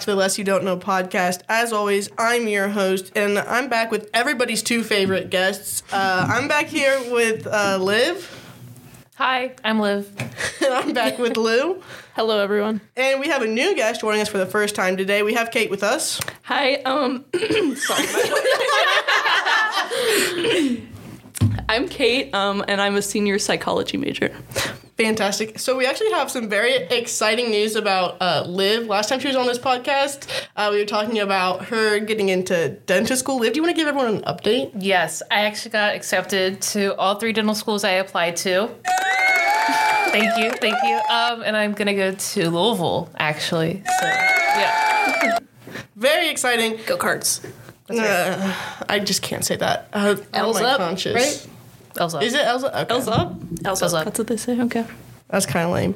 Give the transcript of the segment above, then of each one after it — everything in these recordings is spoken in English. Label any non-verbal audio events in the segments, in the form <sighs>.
everyone, and welcome back to the Less You Don't Know podcast. As always, I'm your host, and I'm back with everybody's two favorite guests. Uh, I'm back here with uh, Liv, Hi, I'm Liv. and <laughs> I'm back with Lou, Hello, everyone. and we have a new guest joining us for the first time today. We have Kate with us. Hi, um, <clears throat> sorry. <laughs> I'm Kate, um, and I'm a senior psychology major. Fantastic. So we actually have some very exciting news about uh, Liv. Last time she was on this podcast, uh, we were talking about her getting into dental school. Liv, do you want to give everyone an update? Yes, I actually got accepted to all three dental schools I applied to. thank you, thank you. Um, and I'm gonna go to Louisville actually. So yeah, Very exciting. Go cards. Uh, I just can't say that. Uh, L's on my up, conscience. right? Elsa. Is it Elsa? Okay. Elsa. Elsa Elsa up. up. That's what they say. Okay. That's kind of lame.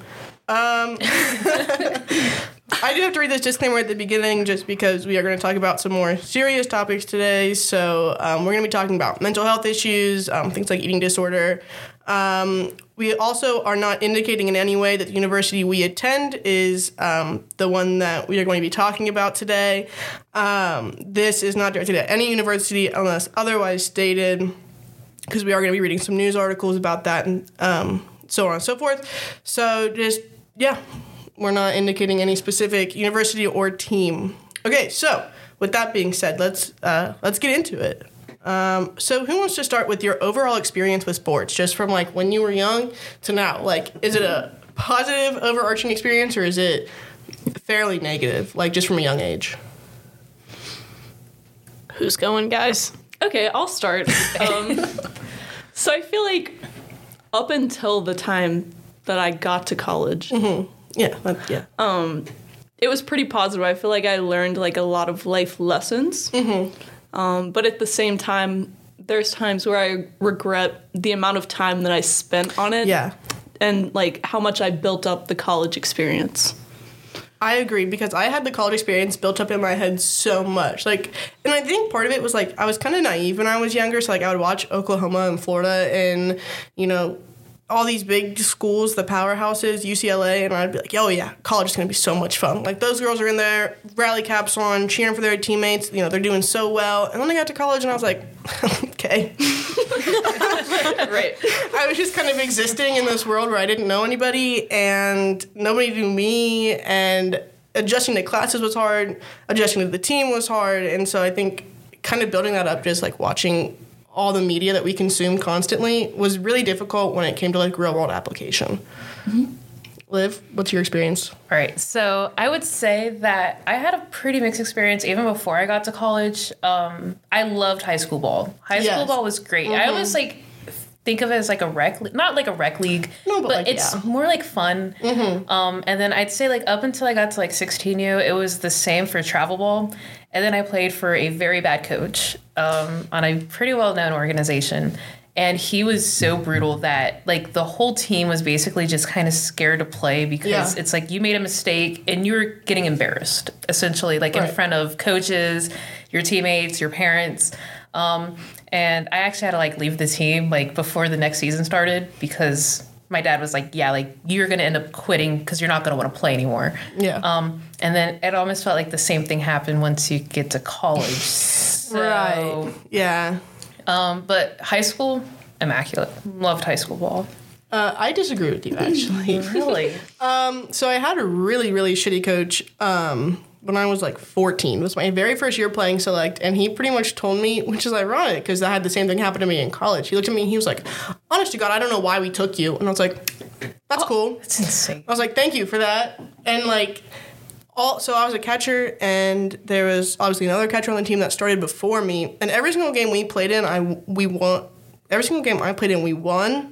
Um, <laughs> <laughs> I do have to read this disclaimer at the beginning just because we are going to talk about some more serious topics today. So, um, we're going to be talking about mental health issues, um, things like eating disorder. Um, we also are not indicating in any way that the university we attend is um, the one that we are going to be talking about today. Um, this is not directed at any university unless otherwise stated because we are going to be reading some news articles about that and um, so on and so forth. So just yeah, we're not indicating any specific university or team. Okay, so with that being said, let's uh, let's get into it. Um, so who wants to start with your overall experience with sports, just from like when you were young to now? Like, is it a positive, overarching experience, or is it fairly negative, like just from a young age? Who's going, guys? Okay, I'll start. <laughs> Um, so I feel like up until the time that I got to college, Yeah, that, yeah. it was pretty positive. I feel like I learned like a lot of life lessons. Um, but at the same time, there's times where I regret the amount of time that I spent on it. yeah. And like how much I built up the college experience. I agree because I had the college experience built up in my head so much. Like, and I think part of it was like I was kind of naive when I was younger. So like I would watch Oklahoma and Florida and you know all these big schools, the powerhouses, UCLA, and I'd be like, oh yeah, college is gonna be so much fun. Like those girls are in there, rally caps on, cheering for their teammates. You know they're doing so well. And then I got to college and I was like, <laughs> okay. right. <laughs> I was just kind of existing in this world where I didn't know anybody and nobody knew me and adjusting to classes was hard, adjusting to the team was hard, and so I think kind of building that up just like watching all the media that we consume constantly was really difficult when it came to like real world application. Liv, what's your experience? All right, so I would say that I had a pretty mixed experience even before I got to college. Um, I loved high school ball. High Yes. school ball was great. I almost like think of it as like a rec, le- not like a rec league, No, but, like, it's yeah. more like fun. Um, and then I'd say like up until I got to like 16U, it was the same for travel ball. And then I played for a very bad coach um, on a pretty well known organization. And he was so brutal that like the whole team was basically just kind of scared to play because Yeah. it's like you made a mistake and you're getting embarrassed essentially like Right. in front of coaches, your teammates, your parents. Um, and I actually had to like leave the team like before the next season started because my dad was like, "Yeah, like you're gonna end up quitting because you're not gonna want to play anymore." Yeah. Um, and then it almost felt like the same thing happened once you get to college. <laughs> So, Yeah. Um, but high school, immaculate. Loved high school ball. Uh, I disagree with you actually. <laughs> Really? <laughs> So I had a really, really shitty coach um, when I was like 14. It was my very first year playing select, and he pretty much told me, which is ironic because I had the same thing happen to me in college. He looked at me and he was like, "Honest to God, I don't know why we took you," and I was like, "That's oh, cool." It's insane. I was like, "Thank you for that," and like. All, so I was a catcher, and there was obviously another catcher on the team that started before me. And every single game we played in, I we won. Every single game I played in, we won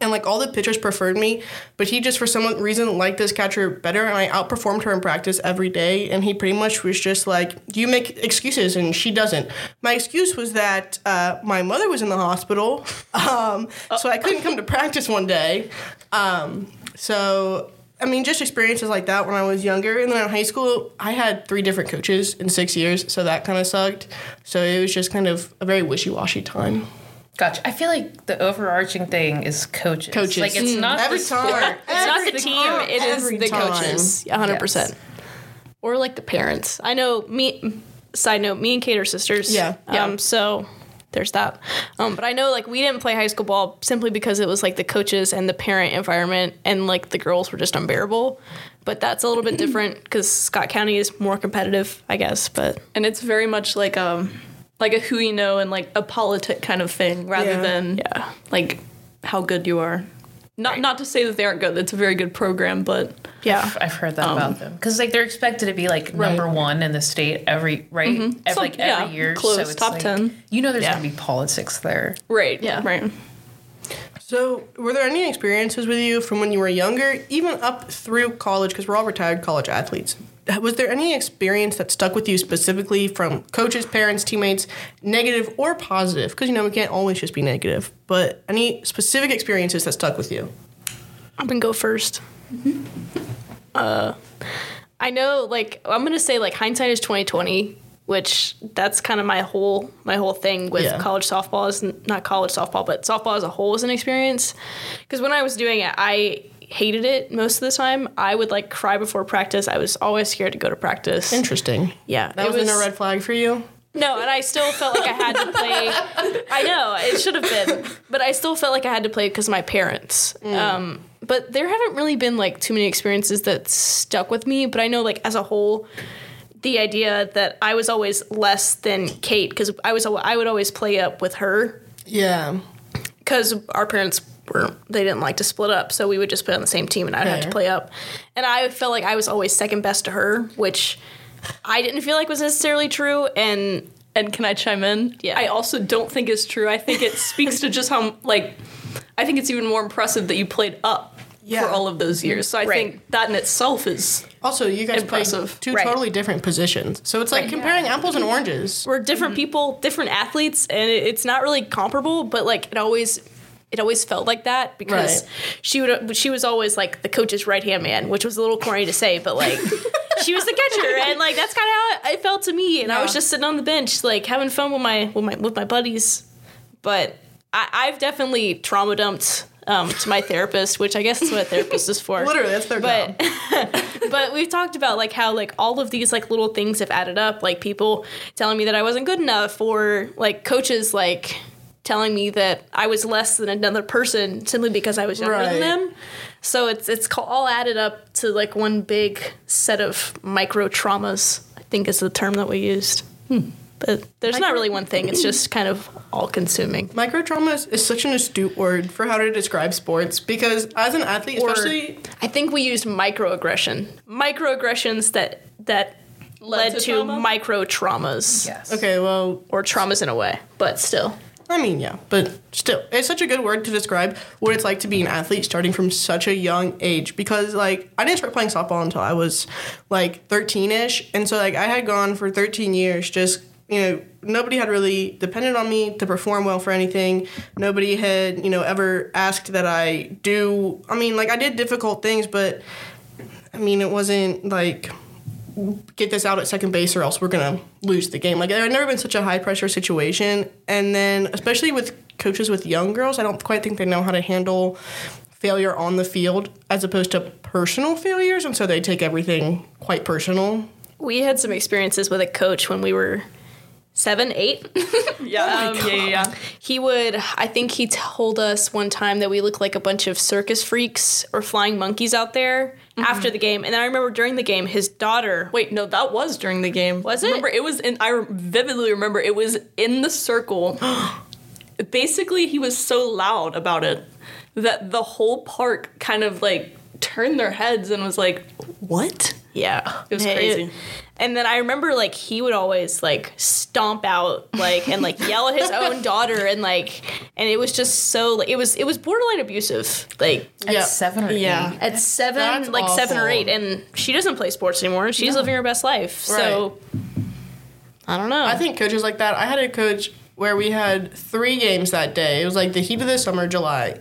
and like all the pitchers preferred me, but he just for some reason liked this catcher better, and I outperformed her in practice every day. And he pretty much was just like, "You make excuses, and she doesn't." My excuse was that uh, my mother was in the hospital, <laughs> um, so I couldn't come to practice one day. Um, so. I mean, just experiences like that when I was younger. And then in high school, I had three different coaches in six years, so that kind of sucked. So it was just kind of a very wishy washy time. Gotcha. I feel like the overarching thing is coaches. Coaches. Like it's Mm, not every the time. sport. It's not Every the team, time. it is Every the time. coaches. Yeah, 100%. or like the parents. I know me. Side note: me and Kate are sisters. Yeah. Um. Yeah. So there's that. Um. But I know like we didn't play high school ball simply because it was like the coaches and the parent environment and like the girls were just unbearable. But that's a little bit different because Scott County is more competitive, I guess. But and it's very much like um like a who you know and like a politic kind of thing rather Yeah. than yeah. like how good you are. Not not to say that they aren't good. It's a very good program, but Yeah. I've heard that um, about them because like they're expected to be like number one in the state every right mm-hmm. every, Some- like yeah, every year. close, so it's top like, 10. You know, there's Yeah. gonna be politics there. right, Yeah. right. So, were there any experiences with you from when you were younger, even up through college? Because we're all retired college athletes. Was there any experience that stuck with you specifically from coaches, parents, teammates, negative or positive? Because you know we can't always just be negative. But any specific experiences that stuck with you? I'm gonna go 1st Uh, I know, like I'm gonna say, like hindsight is 2020, which that's kind of my whole my whole thing with Yeah. college softball is not college softball, but softball as a whole is an experience. Because when I was doing it, I hated it most of the time. I would like cry before practice. I was always scared to go to practice. Interesting. Yeah, That wasn't a red flag for you. no, and I still felt like I had to play. <laughs> I know it should have been, but I still felt like I had to play because of my parents. Um, but there haven't really been like too many experiences that stuck with me. But I know like as a whole, the idea that I was always less than Kate because I was I would always play up with her Yeah. because our parents were they didn't like to split up, so we would just play on the same team, and I'd have to play up. And I felt like I was always second best to her, which I didn't feel like was necessarily true. And And can I chime in? Yeah. I also don't think it's true. I think it speaks to just how like I think it's even more impressive that you played up Yeah. for all of those years. So I Right. think that in itself is Also, you guys played Impressive. two Right. totally different positions, so it's like Right. comparing apples and oranges. we're different mm-hmm. people, different athletes, and it, it's not really comparable. But like it always, it always felt like that because Right. she would, she was always like the coach's right hand man, which was a little corny to say, but like <laughs> she was the catcher, and like that's kind of how it felt to me. And I was just sitting on the bench, like having fun with my with my with my buddies. But I, I've definitely trauma dumped. Um, to my therapist, which I guess is what a therapist is for. <laughs> Literally, that's their But job. <laughs> but we've talked about like how like all of these like little things have added up like people telling me that i wasn't good enough or like coaches like telling me that i was less than another person simply because i was younger Right. than them so it's it's all added up to like one big set of micro traumas i think is the term that we used hmm. but there's not really one thing it's just <clears throat> kind of all consuming Microtrauma is, is such an astute word for how to describe sports because as an athlete, Or- especially I think we used microaggression. Microaggressions that that led, to to, trauma? micro traumas. Yes. okay, well, Or traumas in a way, but still. I mean, yeah, but still, it's such a good word to describe what it's like to be an athlete starting from such a young age. Because, like, I didn't start playing softball until I was like 13 ish. And so, like, I had gone for 13 years just, you know, nobody had really depended on me to perform well for anything. Nobody had, you know, ever asked that I do. I mean, like, I did difficult things, but I mean, it wasn't like get this out at second base or else we're gonna lose the game. Like there had never been such a high pressure situation, and then especially with coaches with young girls, I don't quite think they know how to handle failure on the field as opposed to personal failures, and so they take everything quite personal. We had some experiences with a coach when we were seven, eight. <laughs> yeah, um, yeah, yeah, yeah. he would, I think he told us one time that we looked like a bunch of circus freaks or flying monkeys out there after the game. And then I remember during the game, his daughter. Wait, no, that was during the game. Was it? Remember, it was in. I vividly remember it was in the circle. <gasps> Basically, he was so loud about it that the whole park kind of like turned their heads and was like, "What?" Yeah. It was crazy. and then I remember like he would always like stomp out like and like yell at his own <laughs> daughter and like and it was just so like it was it was borderline abusive like At Yeah. seven or Yeah. eight. at seven That's like seven or eight and she doesn't play sports anymore she's living her best life so I don't know I think coaches like that. I had a coach where we had three games that day. It was like the heat of the summer, July,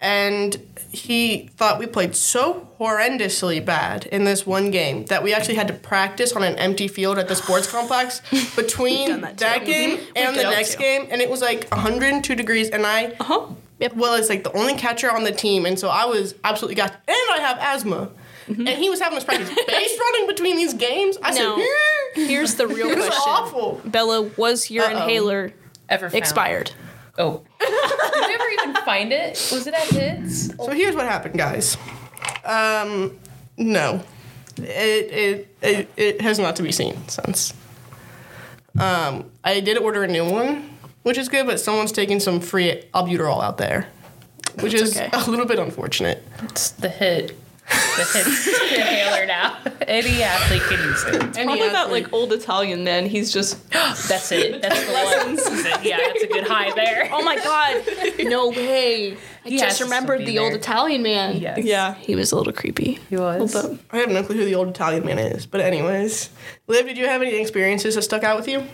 and he thought we played so horrendously bad in this one game that we actually had to practice on an empty field at the sports complex <laughs> between that, that too. game and the next too. game, and it was like 102 degrees, and I. Huh? Well, it's like the only catcher on the team, and so I was absolutely got, and I have asthma. and he was having us practice <laughs> base running between these games. I No. said, "Hmm, Here's the real <laughs> question. awful. Bella, was your Uh-oh. inhaler Ever found. expired? Oh. Did we ever even find it? Was it at his? So here's what happened, guys. Um, no, it it it, it has not to be seen since. Um, I did order a new one, which is good, but someone's taking some free albuterol out there, which That's is okay. a little bit unfortunate. It's the hit. The <laughs> hit inhaler now. Any athlete can use it. Any Probably that like old Italian man. He's just <gasps> That's it. That's the one. Yeah, that's a good <laughs> high there. Oh my god. No way. I He just remembered be the old. Italian man. Yes. yeah. He was a little creepy. He was. Hold up. I have no clue who the old Italian man is, but anyways, Liv, did you have any experiences that stuck out with you?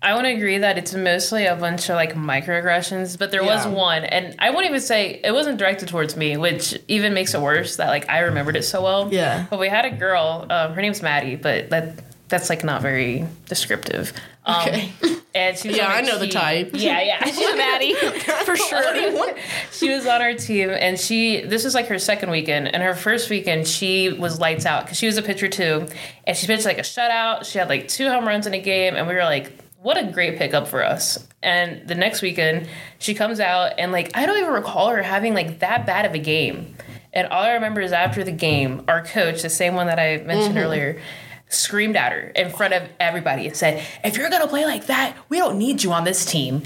I want to agree that it's mostly a bunch of like microaggressions, but there was one, and I won't even say it wasn't directed towards me, which even makes it worse that like I remembered it so well. Yeah. But we had a girl, um, her name's Maddie, but that that's like not very descriptive. Um, Okay. <laughs> And she was Yeah, I know the type. Yeah, yeah. <laughs> She's Maddie. <laughs> For sure. she was on our team and she this was like her second weekend and her first weekend she was lights out because she was a pitcher too and she pitched like a shutout she had like two home runs in a game and we were like what a great pickup for us. And the next weekend she comes out and like i don't even recall her having like that bad of a game. And all i remember is after the game our coach the same one that i mentioned mm-hmm. earlier screamed at her in front of everybody and said if you're gonna play like that we don't need you on this team.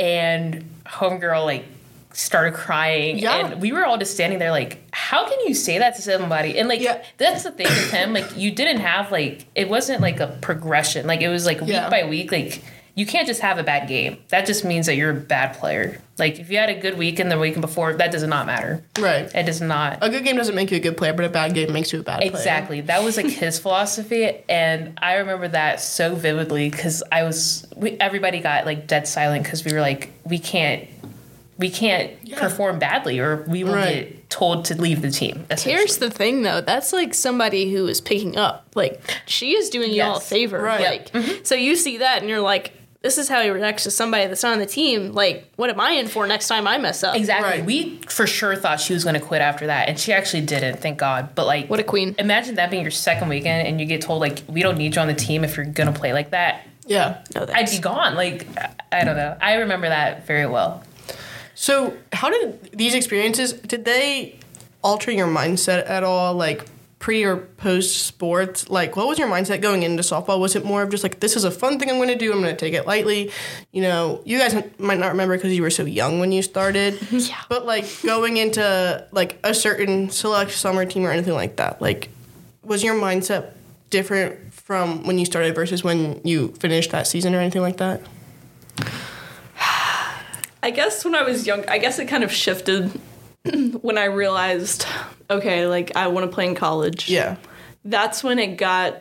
And homegirl like started crying Yeah. and we were all just standing there like how can you say that to somebody and like Yeah. that's the thing with him like you didn't have like it wasn't like a progression like it was like week Yeah. by week like you can't just have a bad game that just means that you're a bad player like if you had a good week weekend the weekend before that does not matter Right. it does not A good game doesn't make you a good player, but a bad game makes you a bad player. Exactly. That was like his <laughs> philosophy, and I remember that so vividly because I was. We, everybody got like dead silent because we were like, we can't, we can't perform badly, or we will Right. get told to leave the team. Here's the thing though, that's like somebody who is picking up. Like she is doing y'all a favor. Right. Like mm-hmm. so you see that and you're like, this is how he reacts to somebody that's not on the team. Like, what am I in for next time I mess up? Exactly. Right. We for sure thought she was going to quit after that, and she actually didn't. Thank God. But like, What a queen. Imagine that being your second weekend, and you get told like, we don't need you on the team if you're going to play like that. Yeah. No, I'd be gone. Like, I- I don't know. I remember that very well. So, how did these experiences did they alter your mindset at all? Like pre or post sports? Like, what was your mindset going into softball? Was it more of just like this is a fun thing I'm going to do? I'm going to take it lightly. You know, you guys might not remember because you were so young when you started. <laughs> Yeah. But like going into like a certain select summer team or anything like that, like was your mindset different from when you started versus when you finished that season or anything like that? I guess when I was young, I guess it kind of shifted <clears throat> when I realized, okay, like I want to play in college. Yeah. That's when it got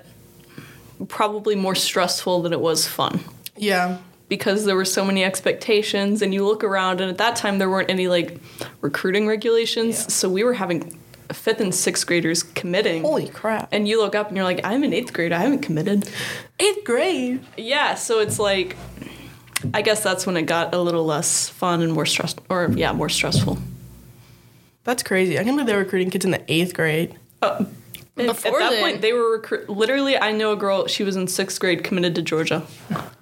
probably more stressful than it was fun Yeah. because there were so many expectations and you look around and at that time there weren't any like recruiting regulations, so we were having fifth and sixth graders committing. Holy crap. and you look up and you're like, I'm in eighth grade, I haven't committed. Eighth grade. Yeah, so it's like, I guess that's when it got a little less fun and more stress, or yeah, more stressful. That's crazy. I can't believe they were recruiting kids in the eighth grade. Uh, at- Before at that then- point, they were recru- literally. I know a girl. She was in sixth grade, committed to Georgia.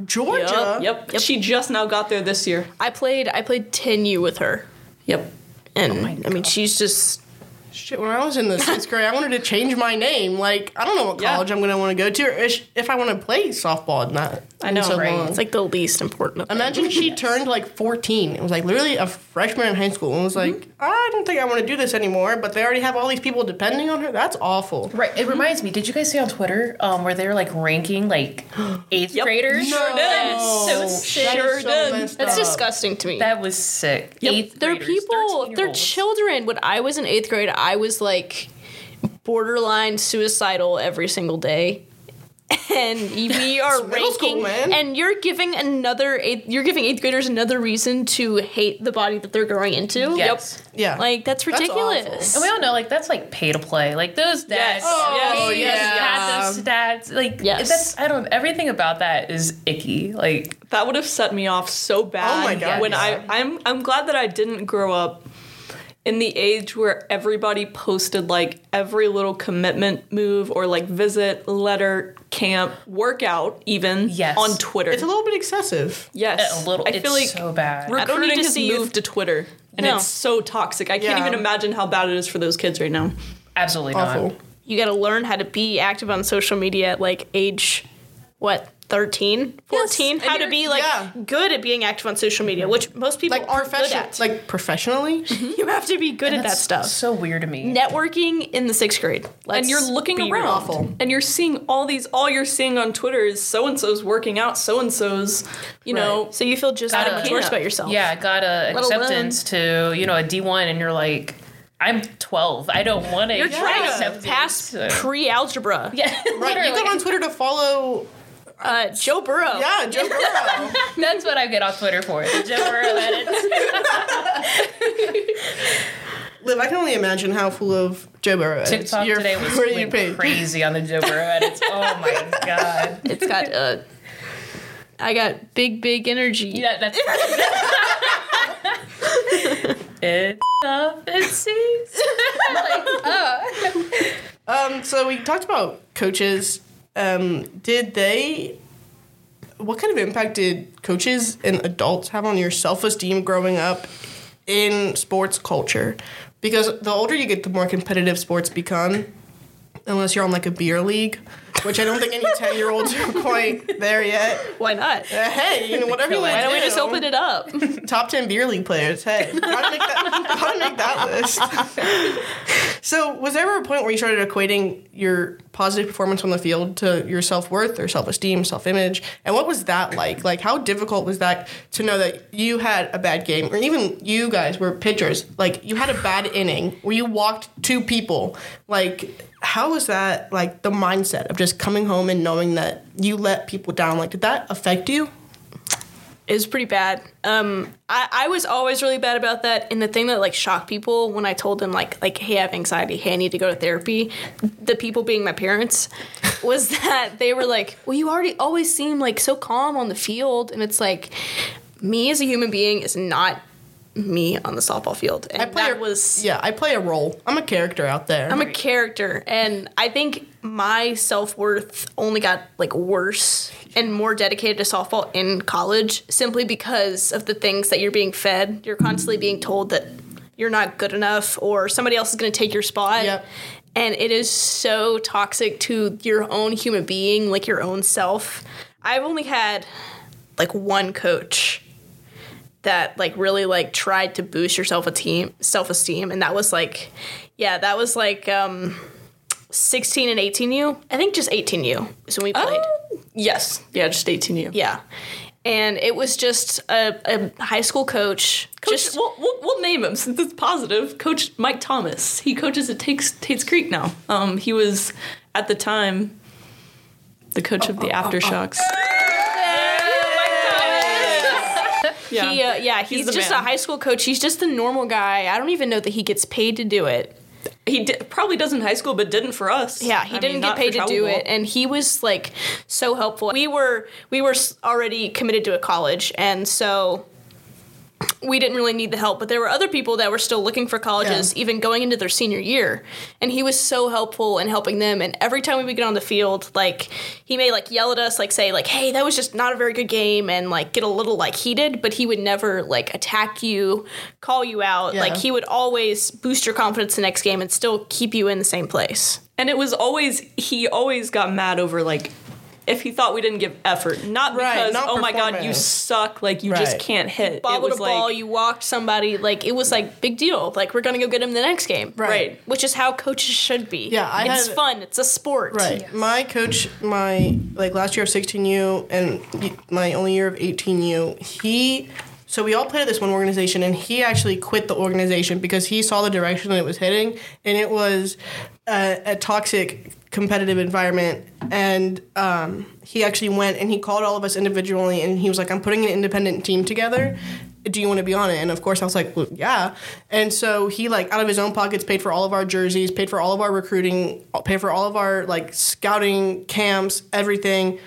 Georgia. Yep, yep. She just now got there this year. I played I played 10U with her. Yep. And I mean she's just Shit, when I was in the sixth grade, I wanted to change my name. Like, I don't know what Yeah. college I'm going to want to go to, or if if I want to play softball in that. I know, so right? long. it's like the least important. thing. Imagine she turned like 14. It was like literally a freshman in high school and was like, I don't think I want to do this anymore, but they already have all these people depending on her. That's awful. Right. It reminds me. Did you guys see on Twitter um, where they were like ranking like <gasps> eighth Yep. graders? Sure did. That's so sick. is Sure so did. messed That's up. disgusting to me. That was sick. Eighth they're graders, people, they're children. When I was in eighth grade, I was like borderline suicidal every single day. And we <laughs> are It's middle school, ranking, man. and you're giving another eighth, you're giving eighth graders another reason to hate the body that they're growing into. Yes. Yeah. Like that's That's ridiculous. And we all know, like, that's like pay to play. Like, those dads. Oh, yes. Oh, they yeah. had those stats. Like, Yes. that's, I don't, know. everything about that is icky. Like, That would have set me off so bad. Oh my God, When yeah. I, I'm, I'm glad that I didn't grow up in the age where everybody posted like every little commitment move or like visit, letter, camp, workout, even Yes. on Twitter. It's a little bit excessive. yes, A little. I it's feel like so bad. don't recruiting to has moved to Twitter, and No. it's so toxic. I can't Yeah. even imagine how bad it is for those kids right now. Absolutely Awful. not. You got to learn how to be active on social media at like age, what, 13, 14? and how to be like yeah. good at being active on social media, which most people Like aren't good at. like professionally. <laughs> you have to be good at that stuff. So weird to me. Networking in the sixth grade. Let's and you're looking be around awful. and you're seeing all these all you're seeing on twitter is so and so's working out so and so's you know So you feel just Gotta- that much about yourself. Yeah, got a Let alone- acceptance to you know a D one, and you're like, I'm 12. I don't want to. You're trying to pass pre-algebra. Yeah, <laughs> Right. You go on Twitter to follow. Uh, Joe Burrow. Yeah, Joe Burrow. <laughs> That's what I get on Twitter for. The Joe Burrow edits. <laughs> Liv, I can only imagine how full of Joe Burrow is. TikTok You're- today was where you went paid. crazy on the Joe Burrow edits. Oh my god. <laughs> It's got uh I got big, big energy. Yeah, that's. Perfect. It's up and sees. Um, so we talked about coaches. Um, did they? What kind of impact did coaches and adults have on your self esteem growing up in sports culture? Because the older you get, the more competitive sports become. Unless you're on like a beer league, which I don't think any ten year olds are quite there yet. Why not? Uh, hey, you know whatever you want Why don't do. we just open it up? <laughs> top 10 beer league players. Hey, how to make that, how to make that list. <laughs> so, was there ever a point where you started equating your positive performance on the field to your self worth or self esteem, self image? And what was that like? Like, how difficult was that to know that you had a bad game, or even you guys were pitchers, like, you had a bad inning where you walked two people? Like, how was that, like, the mindset of just coming home and knowing that you let people down? Like, did that affect you? It was pretty bad. Um, I, I was always really bad about that. And the thing that like shocked people when I told them like like hey I have anxiety, hey I need to go to therapy, the people being my parents, <laughs> was that they were like, well you already always seem like so calm on the field, and it's like me as a human being is not me on the softball field. And I play that a, was yeah. I play a role. I'm a character out there. I'm a character, and I think my self worth only got like worse and more dedicated to softball in college simply because of the things that you're being fed. You're constantly being told that you're not good enough or somebody else is going to take your spot. Yep. And it is so toxic to your own human being, like your own self. I've only had like one coach that like really like tried to boost your self esteem self esteem and that was like yeah that was like um 16 and 18u i think just 18u is when we played yes yeah just 18 u yeah and it was just a, a high school coach, Coach, just we'll, we'll, we'll name him since it's positive. Coach Mike Thomas. He coaches at Tates, Tates Creek now. Um, he was at the time the coach of the Aftershocks. Yeah. he uh, yeah he's, the just man. a high school coach he's just a normal guy i don't even know that he gets paid to do it he did, probably does in high school, but didn't for us. Yeah, he I didn't mean, get paid to do it, and he was like so helpful. We were we were already committed to a college, and so we didn't really need the help. But there were other people that were still looking for colleges, Yeah. even going into their senior year, and he was so helpful in helping them. And every time we would get on the field, like he may like yell at us, like say like, "Hey, that was just not a very good game," and like get a little like heated, but he would never like attack you, call you out. Yeah. Like he would always boost your confidence the next game and still keep you in the same place. And it was always he always got mad over like if he thought we didn't give effort, not Right, because not oh my god you suck, like you Right. just can't hit. it bobbled was a ball, like you walked somebody, like it was like big deal. Like we're gonna go get him the next game, Right. Which is how coaches should be. Yeah, I it's had- fun. It's a sport. Right. My coach, my like last year of 16U and my only year of 18U, he. So we all played at this one organization, and he actually quit the organization because he saw the direction that it was heading, and it was a, a toxic competitive environment. And um, he actually went and he called all of us individually, and he was like, "I'm putting an independent team together." do you want to be on it? And of course, I was like, well, yeah. And so he like out of his own pockets paid for all of our jerseys, paid for all of our recruiting, paid for all of our like scouting camps, everything.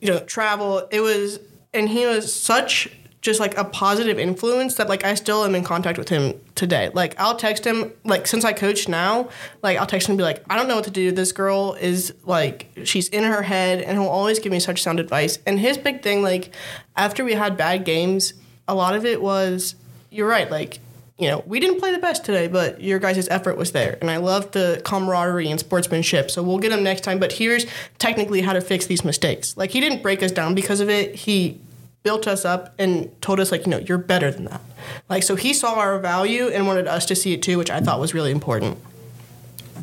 You know, travel. It was, and he was such just like a positive influence that like I still am in contact with him today. Like I'll text him like since I coach now, like I'll text him and be like, I don't know what to do. This girl is like she's in her head and he'll always give me such sound advice. And his big thing, like after we had bad games, a lot of it was you're right, like you know, we didn't play the best today, but your guys' effort was there. And I love the camaraderie and sportsmanship. So we'll get him next time. But here's technically how to fix these mistakes. Like, he didn't break us down because of it. He built us up and told us, like, you know, you're better than that. Like, so he saw our value and wanted us to see it too, which I thought was really important.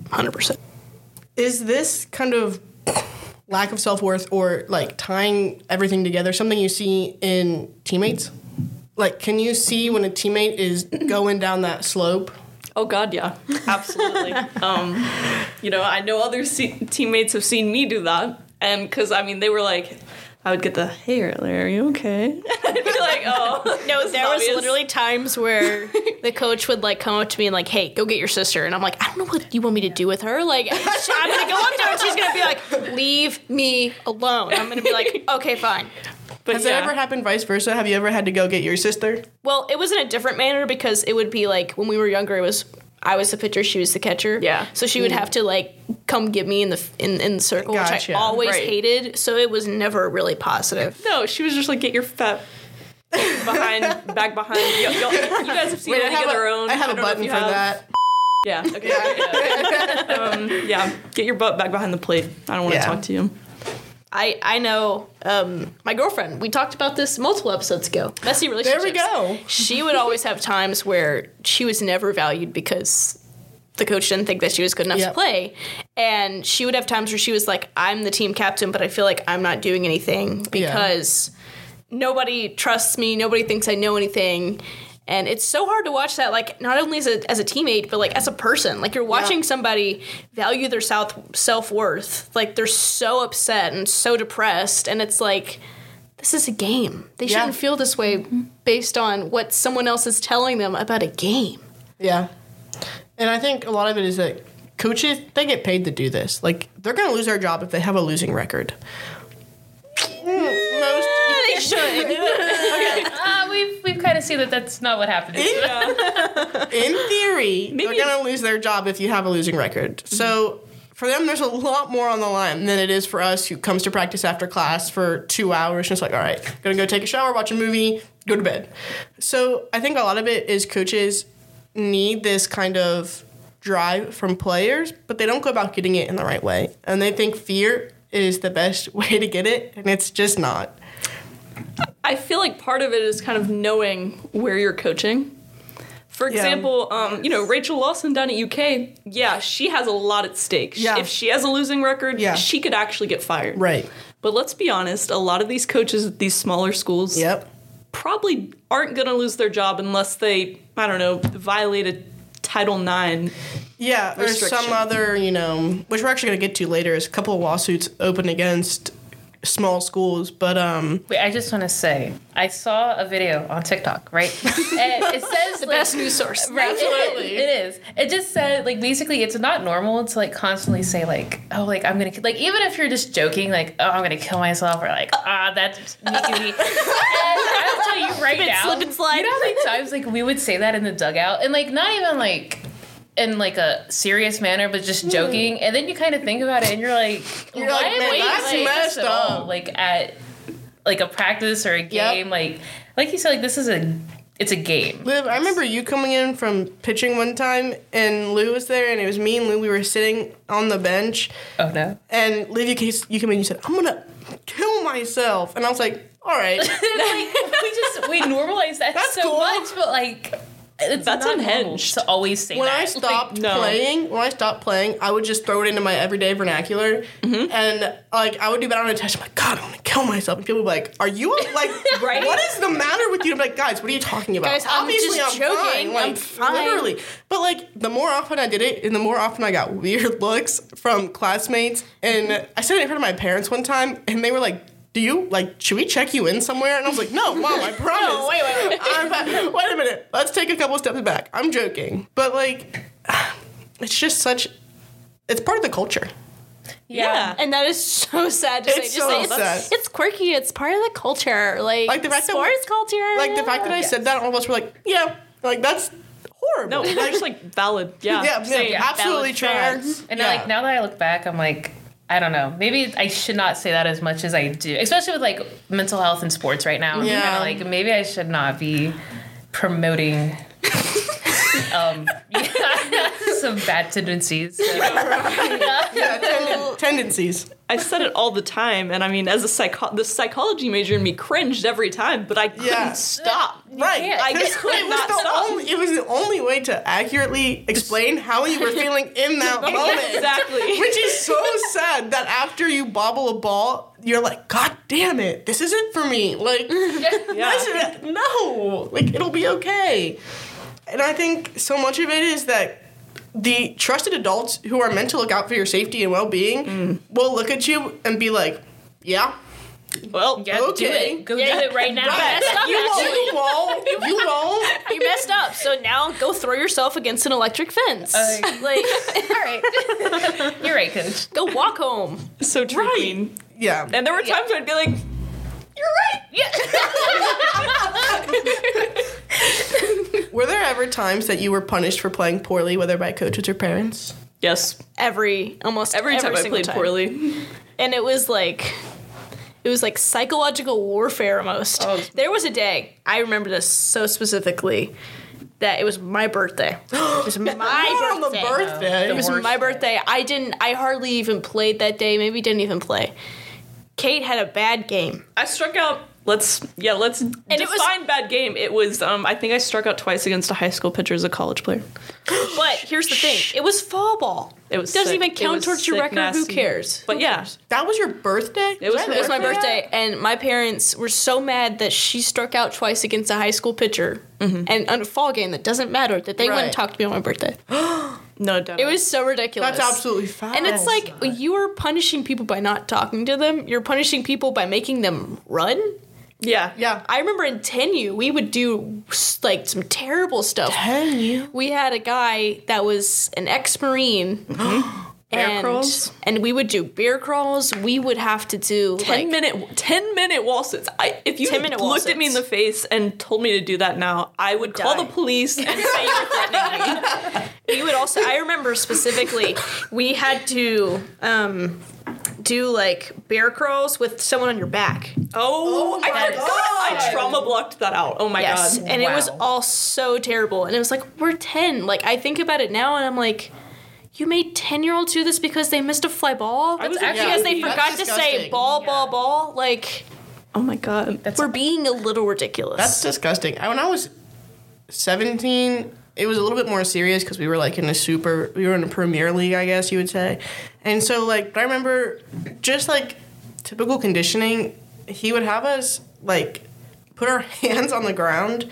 100%. Is this kind of lack of self worth or like tying everything together something you see in teammates? Like, can you see when a teammate is going down that slope? Oh God, yeah, absolutely. <laughs> um, you know, I know other se- teammates have seen me do that, and because I mean, they were like, I would get the, "Hey, Riley, are you okay?" <laughs> I'd be like, "Oh, <laughs> No, this is there was obvious." literally times where <laughs> the coach would like come up to me and like, "Hey, go get your sister," and I'm like, "I don't know what you want me to do with her. Like, I'm gonna go up to her and she's gonna be like, leave me alone.' I'm gonna be like, okay, fine." But Has yeah. it ever happened vice versa? Have you ever had to go get your sister? Well, it was in a different manner because it would be like when we were younger, it was I was the pitcher, she was the catcher. Yeah. So she would have to like come get me in the in, in the circle, which I always Right. hated. So it was never really positive. No, she was just like, "Get your fat." behind back behind you, you, you guys have seen Wait, I League have, of Their a, Own I have a don't know if button for have. that. yeah okay <laughs> um, yeah get your butt back behind the plate I don't want to Yeah. talk to you I I know um, my girlfriend. We talked about this multiple episodes ago. Messy relationships. There we go. She would always have times where she was never valued because the coach didn't think that she was good enough Yep. to play, and she would have times where she was like, "I'm the team captain, but I feel like I'm not doing anything because nobody trusts me. Nobody thinks I know anything." And it's so hard to watch that, like not only as a as a teammate, but like as a person. Like you're watching somebody value their self self worth. Like they're so upset and so depressed, and it's like this is a game. They Yeah. shouldn't feel this way based on what someone else is telling them about a game. Yeah. And I think a lot of it is that coaches, they get paid to do this. Like, they're going to lose their job if they have a losing record. Mm, Most. <laughs> They should. Uh, we've we've kind of seen that that's not what happened. In <laughs> theory, Maybe- they're going to lose their job if you have a losing record. So for them, there's a lot more on the line than it is for us who comes to practice after class for two hours. and Just like, all right, gonna go take a shower, watch a movie, go to bed. So I think a lot of it is coaches need this kind of drive from players, but they don't go about getting it in the right way. And they think fear is the best <laughs> way to get it, and it's just not. I feel like part of it is kind of knowing where you're coaching. For Yeah. example, um, you know, Rachel Lawson down at UK, yeah, she has a lot at stake. Yeah. If she has a losing record, Yeah. she could actually get fired. Right. But let's be honest, a lot of these coaches at these smaller schools Yep. probably aren't going to lose their job unless they, I don't know, violate a Title IX. Yeah, or some other, you know, which we're actually going to get to later, is a couple of lawsuits open against small schools. But um, Wait, I just want to say, I saw a video on TikTok, right? <laughs> and it says the like, best news source. Right, it- Absolutely. it is. It just said like basically it's not normal to like constantly say like oh like I'm gonna ki-" like even if you're just joking like oh I'm gonna kill myself or like ah that's me <laughs> to. And I'll tell you right Slip and now, slip and slide. you know how many times like we would say that in the dugout and like not even like in like a serious manner but just joking hmm. and then you kind of think about it and you're like You're why like, am I that's like this messed at all?" like at like a practice or a game like like you said like this is a it's a game Liv, I remember you coming in from pitching one time, and Lou was there, and it was me and Lou. We were sitting on the bench, oh no and Liv, you, came- you come in, and you said, "I'm gonna kill myself," and I was like, "All right." <laughs> like we just we normalize that That's so cool. much, but like it's That's not normal unhinged. to always say when that. I stopped no. playing, when I stopped playing, I would just throw it into my everyday vernacular, mm-hmm. and like I would do that on a test. I'm like, God, I'm gonna kill myself, and people would be like, Are you <laughs> like, Right? what is the matter with you? I'm like, guys, what are you talking about? Guys, I'm just joking. Like, I'm fine. Literally, but like the more often I did it, and the more often I got <laughs> weird looks from classmates, and I said it in front of my parents one time, and they were like. Do you like? Should we check you in somewhere? And I was like, No, mom, I <laughs> promise. wait, wait, wait. <laughs> I'm, wait a minute. Let's take a couple steps back. I'm joking, but like, <sighs> it's just such. It's part of the culture. Yeah. And that is so sad to say. It's Just so say sad. it's, it's quirky. It's part of the culture. Like, Like the fact that sports we- culture. Like the fact that I said that, all of us were like, yeah, like that's horrible. No, like, just like valid. Yeah. yeah, Same. yeah, absolutely true. And yeah. like now that I look back, I'm like, I don't know. Maybe I should not say that as much as I do, especially with like mental health and sports right now. Yeah. Yeah. Like maybe I should not be promoting <laughs> um, <laughs> <laughs> some bad tendencies. <laughs> yeah, tenden- <laughs> tendencies. I said it all the time, and I mean, as a psycho- the psychology major in me cringed every time, but I couldn't Yeah. stop. Right. can't. I just could it not stop. Only, it was the only way to accurately explain how you were feeling in that moment. Exactly. Which is so sad that after you bobble a ball, you're like, God damn it, this isn't for me. Like, Yeah. no, like it'll be okay. And I think so much of it is that the trusted adults who are meant to look out for your safety and well-being will look at you and be like, yeah, Well, Yeah, do it. Go Yeah. do it right now. right. messed up, you won't, you won't, you won't. <laughs> you messed up. So now go throw yourself against an electric fence. Uh, <laughs> like, <laughs> All right. You're right, coach. go walk home. so true, Queen. Yeah. And there were times where I'd be like, "You're right." <laughs> Were there ever times that you were punished for playing poorly, whether by coaches or parents? Yes. Every almost Every, time I played time. poorly. and it was like it was like psychological warfare almost. Oh. There was a day I remember this so specifically that it was my birthday. <gasps> It was my on the birthday. birthday. It was my birthday. I didn't. I hardly even played that day. Maybe didn't even play. Kate had a bad game. I struck out. Let's yeah. Let's and it was- define bad game. It was um. I think I struck out twice against a high school pitcher as a college player. <gasps> But here's the thing: it was fall ball. It was doesn't sick. even count was towards your sick, record. Who cares? But yeah, That was your birthday? It was that my It was my birthday? birthday, and my parents were so mad that she struck out twice against a high school pitcher, and on a fall game that doesn't matter that they Right. wouldn't talk to me on my birthday. <gasps> <gasps> no doubt. It was so ridiculous. That's absolutely fine. And it's like you are punishing people by not talking to them. You're punishing people by making them run. yeah yeah. I remember in 10U, we would do like some terrible stuff. Ten. We had a guy that was an ex-marine. <gasps> Mm-hmm. Bear and, crawls? and we would do bear crawls. We would have to do Ten like, minute, ten minute wall sits. I, if you 10 minute looked wall at me in the face and told me to do that now, I would call the police and <laughs> say you were threatening me. we would also i remember specifically we had to um do like bear crawls with someone on your back Oh, I my forgot. God. I trauma blocked that out. Oh my yes god. and it was all so terrible and it was like we're 10 like i think about it now and i'm like you made 10 year olds do this because they missed a fly ball was because actually- they forgot to say disgusting. ball Yeah. ball ball like Oh my god. That's we're being a little ridiculous That's disgusting. I- When I was 17, it was a little bit more serious because we were like in a super, we were in a Premier League, I guess you would say. And so, like, I remember just like typical conditioning, he would have us like put our <laughs> hands on the ground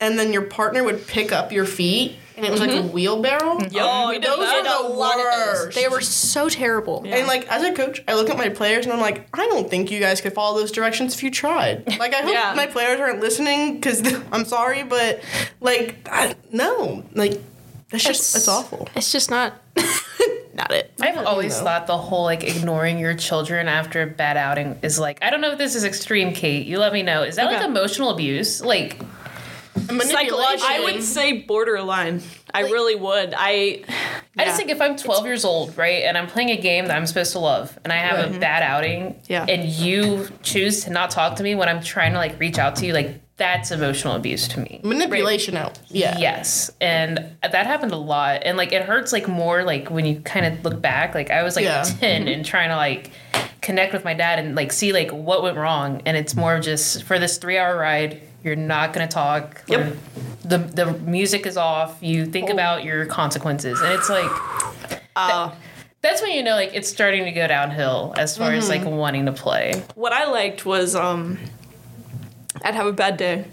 and then your partner would pick up your feet and it was like a mm-hmm. wheelbarrow. Oh, we did those that. are the a lot of those. worst. they were so terrible And like as a coach, I look at my players and I'm like, I don't think you guys could follow those directions if you tried. <laughs> Like I hope Yeah. my players aren't listening because <laughs> I'm sorry, but like I, no, like that's just it's awful. it's just not <laughs> not it I've always know. thought the whole like ignoring your children after a bad outing is like I don't know if this is extreme, Kate. You let me know. Is that like emotional abuse? Like Manipulation. I would say borderline. I really would. I. I just think if I'm 12 years old, right, and I'm playing a game that I'm supposed to love, and I have a bad outing, Yeah. and you choose to not talk to me when I'm trying to like reach out to you, like that's emotional abuse to me. manipulation out. Yeah. Yes, and that happened a lot, and like it hurts like more like when you kind of look back. Like I was like Yeah. 10 mm-hmm. and trying to like connect with my dad and like see like what went wrong, and it's more of just for this three hour ride. You're not gonna talk. Yep. The the music is off. You think about your consequences, and it's like Uh, that's when you know like it's starting to go downhill as far as like wanting to play. what I liked was um, I'd have a bad day,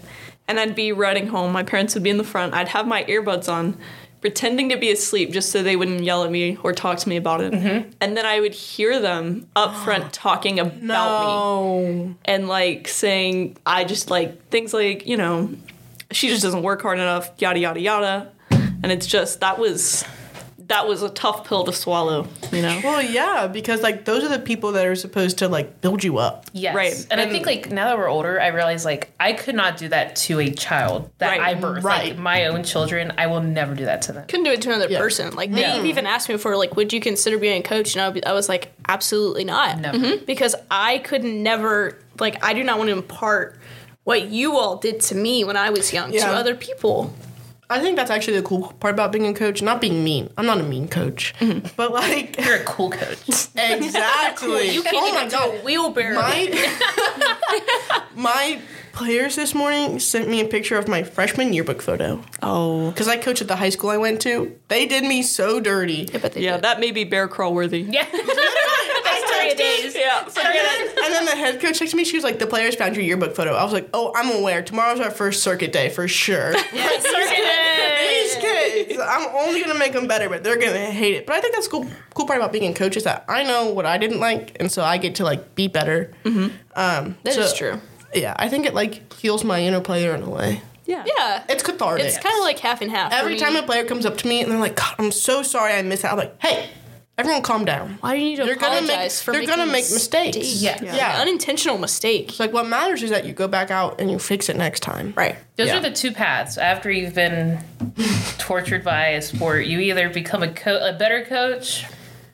and I'd be riding home. My parents would be in the front. I'd have my earbuds on, pretending to be asleep just so they wouldn't yell at me or talk to me about it. Mm-hmm. And then I would hear them up <gasps> front talking about me. And like saying I just like things like you know she just doesn't work hard enough, yada yada yada, and it's just that was that was a tough pill to swallow, you know? Well, yeah, because like those are the people that are supposed to like build you up. Yes. Right. And, I think like now that we're older, I realize like I could not do that to a child that Right. I birthed. Right. Like my own children, I will never do that to them. couldn't do it to another Yeah. person. Like they Yeah. even asked me before, like, would you consider being a coach? And I, would be, I was like, absolutely not, Never. Mhm. because I could never, like, I do not want to impart what you all did to me when I was young Yeah. to other people. I think that's actually the cool part about being a coach. Not being mean. I'm not a mean coach, mm-hmm. but like You're a cool coach. <laughs> exactly. You can't oh even my do god. a wheelbarrow. My <laughs> my players this morning sent me a picture of my freshman yearbook photo Oh. because I coach at the high school I went to. They did me so dirty. but they Yeah, did. that may be bear crawl worthy. yeah. <laughs> I days. Yeah. And then, and then the head coach texted me. She was like, "The players found your yearbook photo." I was like, "Oh, I'm aware. Tomorrow's our first circuit day for sure." <laughs> These kids, I'm only gonna make them better, but they're gonna hate it. But I think that's cool. Cool part about being a coach is that I know what I didn't like, and so I get to like be better. Mm-hmm. Um, That so- is true. Yeah, I think it like heals my inner player in a way. Yeah. Yeah, It's cathartic. it's kind of like half and half. for every me. time a player comes up to me and they're like, "God, I'm so sorry I missed that." I'm like, "Hey, everyone, calm down." why do you need to They're gonna make- apologize for they're making gonna make mistakes. Yeah. Yeah. Yeah. unintentional mistake. It's like what matters is that you go back out and you fix it next time. Right. Those Yeah. are the two paths. After you've been <laughs> tortured by a sport, you either become a co- a better coach,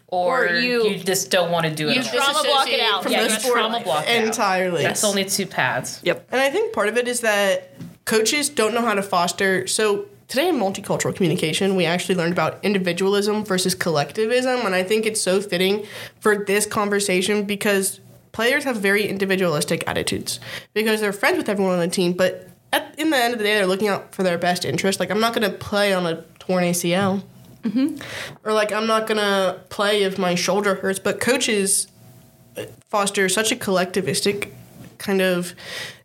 or, Or you- you, just don't want to do it. you trauma block it out. From Yeah, the you sport trauma block it out. entirely. That's only two paths. Yep. And I think part of it is that coaches don't know how to foster. So today in multicultural communication, we actually learned about individualism versus collectivism, and I think it's so fitting for this conversation because players have very individualistic attitudes because they're friends with everyone on the team, but at, in the end of the day, they're looking out for their best interest. Like I'm not going to play on a torn ACL. Mm-hmm. Or like I'm not gonna play if my shoulder hurts, but coaches foster such a collectivistic kind of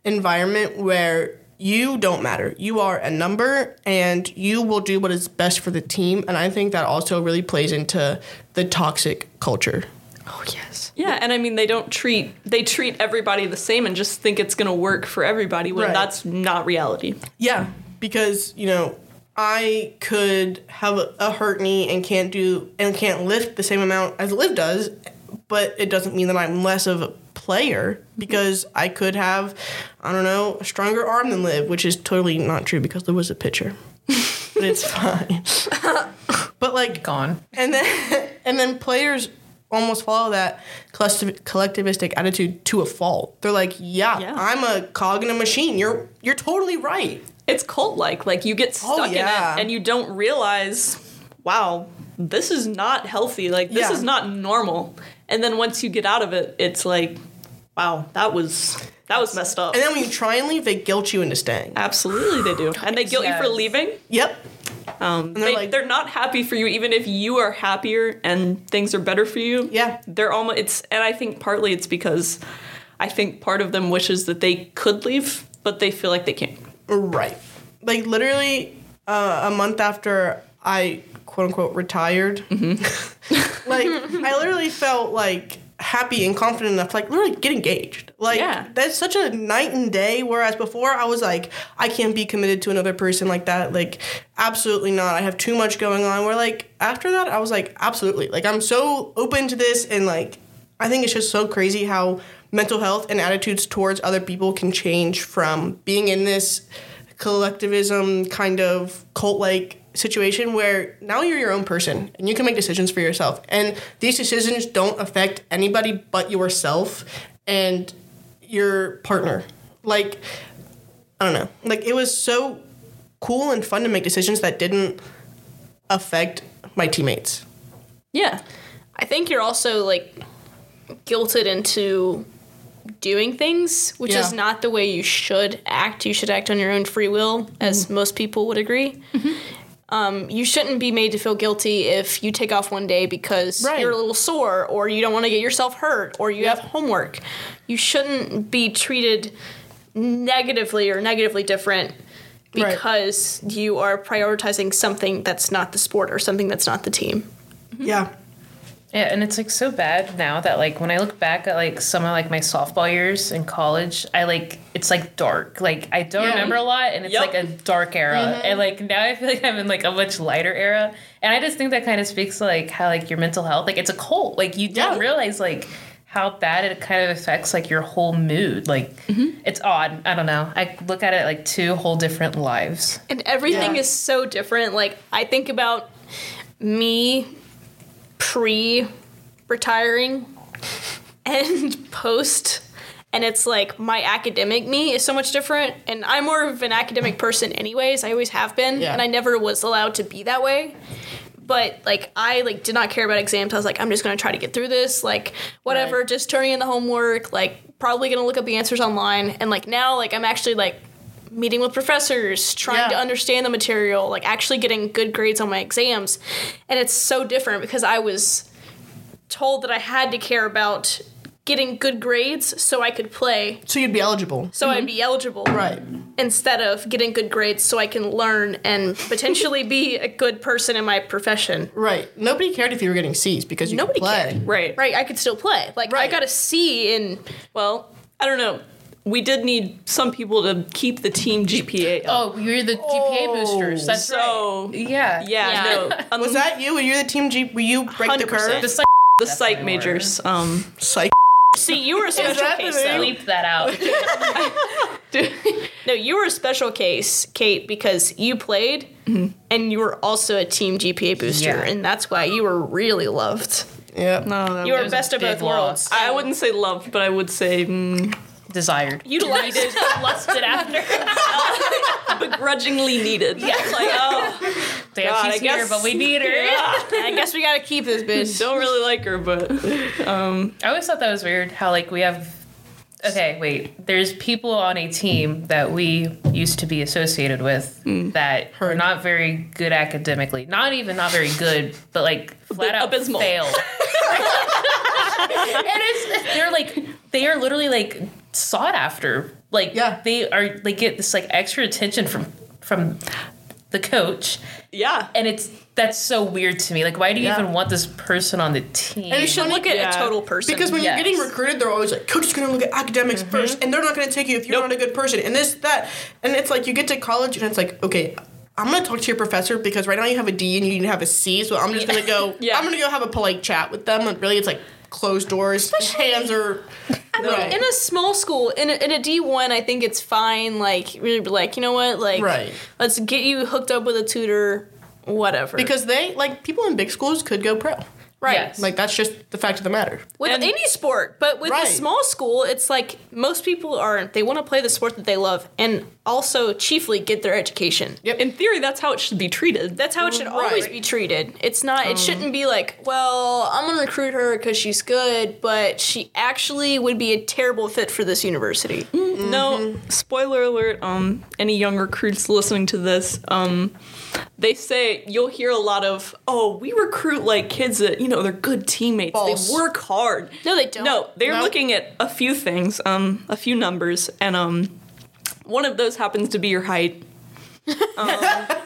environment where you don't matter. You are a number and you will do what is best for the team. And I think that also really plays into the toxic culture. Oh yes. Yeah, and I mean they don't treat they treat everybody the same and just think it's gonna work for everybody when Right. that's not reality. Yeah, because, you know, I could have a, a hurt knee and can't do and can't lift the same amount as Liv does, but it doesn't mean that I'm less of a player because I could have, I don't know, a stronger arm than Liv, which is totally not true because Liv was a pitcher. but it's <laughs> fine. but like Gone. and then and then players almost follow that collectiv- collectivistic attitude to a fault. They're like, yeah, Yeah. I'm a cog in a machine. You're you're totally right. It's cult like. Like you get oh, stuck Oh, yeah. in it and you don't realize, wow, this is not healthy. Like this Yeah. is not normal. And then once you get out of it, it's like, wow, that was that was messed up. And then when you try and leave, they guilt you into staying. Absolutely they do. And they guilt you for leaving. Yep. Um, they're they, like- they're not happy for you, even if you are happier and things are better for you. Yeah. they're almost. It's and I think partly it's because I think part of them wishes that they could leave, but they feel like they can't. Right. Like literally uh, a month after I quote unquote retired, <laughs> like I literally felt like happy and confident enough to like literally get engaged. Like Yeah. that's such a night and day. Whereas before I was like, I can't be committed to another person like that. Like absolutely not. I have too much going on. Where like after that I was like, absolutely. Like I'm so open to this and like I think it's just so crazy how mental health and attitudes towards other people can change from being in this collectivism kind of cult like situation where now you're your own person and you can make decisions for yourself. And these decisions don't affect anybody but yourself and your partner. Like, I don't know. Like, it was so cool and fun to make decisions that didn't affect my teammates. Yeah, I think you're also like guilted into doing things, which is not the way you should act. You should act on your own free will, as mm-hmm. most people would agree. Mm-hmm. Um, you shouldn't be made to feel guilty if you take off one day because Right. you're a little sore or you don't want to get yourself hurt or you have homework. You shouldn't be treated negatively or negatively different Right. because you are prioritizing something that's not the sport or something that's not the team. Yeah. Yeah, and it's like so bad now that like when I look back at like some of like my softball years in college, I like it's like dark. Like I don't Yeah. remember a lot, and it's Yep. like a dark era. Mm-hmm. And like now I feel like I'm in like a much lighter era, and I just think that kind of speaks to like how like your mental health, like it's a cult. Like you don't Yeah. realize like how bad it kind of affects like your whole mood. Like mm-hmm. it's odd. I don't know. I look at it like two whole different lives. And everything Yeah. is so different. Like I think about me pre retiring and <laughs> post and it's like my academic me is so much different and I'm more of an academic person anyways. I always have been Yeah. and I never was allowed to be that way. But like I like did not care about exams. I was like I'm just going to try to get through this like whatever, Right. just turning in the homework, like probably going to look up the answers online and like now like I'm actually like meeting with professors, trying to understand the material, like actually getting good grades on my exams. And it's so different because I was told that I had to care about getting good grades so I could play, So you'd be eligible. so I'd mm-hmm. be eligible. Right. Instead of getting good grades so I can learn and potentially be a good person in my profession. Right. Nobody cared if you were getting C's because you Nobody could play. cared. Right. Right, I could still play. Like I got a C in Well, I don't know. We did need some people to keep the team GPA up. Oh, you're the GPA boosters. That's so right. Yeah. yeah, Yeah. no. <laughs> Um, Was that you? Were you the team G? Were you break the 100%. curve? The psych the psych majors? Um, Psych. See, you were a special that case name? though. bleep that out. <laughs> No, you were a special case, Kate, because you played and you were also a team GPA booster, Yeah. and that's why you were really loved. Yeah. no, that You were best of big both worlds. I wouldn't say loved, but I would say mm, Desired. Utilized. <laughs> Lusted after. <laughs> begrudgingly needed. Yeah. Like, oh, Damn, God, I she's here, guess- but we need her. <laughs> I guess we gotta keep this bitch. don't really like her, but um, I always thought that was weird how like we have okay, wait. There's people on a team that we used to be associated with that are not very good academically. Not even not very good, but like flat out abysmal. fail. and it's they're like they are literally like sought after. Like Yeah. they are they get this like extra attention from from the coach yeah. and it's that's so weird to me. Like why do you Yeah. even want this person on the team? And it should Look at Yeah. a total person. Because when Yes. you're getting recruited, they're always like, "Coach is going to look at academics mm-hmm. first, and they're not going to take you if you're Nope. not a good person." And this, that, and it's like you get to college, and it's like, okay, I'm going to talk to your professor because right now you have a D and you need to have a C, so I'm just going to go. <laughs> Yeah. I'm going to go have a polite chat with them. And really, it's like closed doors, Especially, hands are. right. in a small school, in a, in a D1, I think it's fine. Like, really be like, you know what? Like, Right. let's get you hooked up with a tutor, whatever. because they like people in big schools could go pro. Right. Yes. Like that's just the fact of the matter. with And- any sport, but with Right. a small school, it's like most people are they want to play the sport that they love and also chiefly get their education. Yep. In theory, that's how it should be treated. That's how it should always be treated. It's not. Um, It shouldn't be like, well, I'm gonna recruit her because she's good, but she actually would be a terrible fit for this university. No, spoiler alert. Um, any young recruits listening to this, um, they say you'll hear a lot of, "Oh, we recruit like kids that you know they're good teammates. False. They work hard." No, they don't. No, they're No. looking at a few things, um, a few numbers, and um, one of those happens to be your height, <laughs>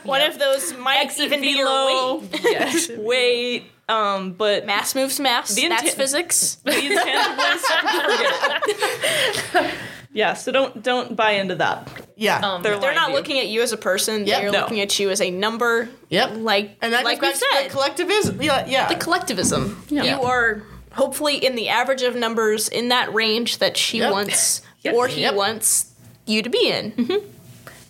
One of those might exit even be velo, weight. yes. <laughs> weight. Um, but Mass moves mass. The That's physics. the intangibles, forget it. <laughs> yeah, so don't don't buy into that. Yeah. Um, They're They're not you. looking at you as a person. Yep. They're No. looking at you as a number. yep. Like and that like we back said, the collectivism. Yeah. Yeah. the collectivism. Yeah. You are hopefully in the average of numbers in that range that she Yep. wants <laughs> Yep. or he Yep. wants you to be in.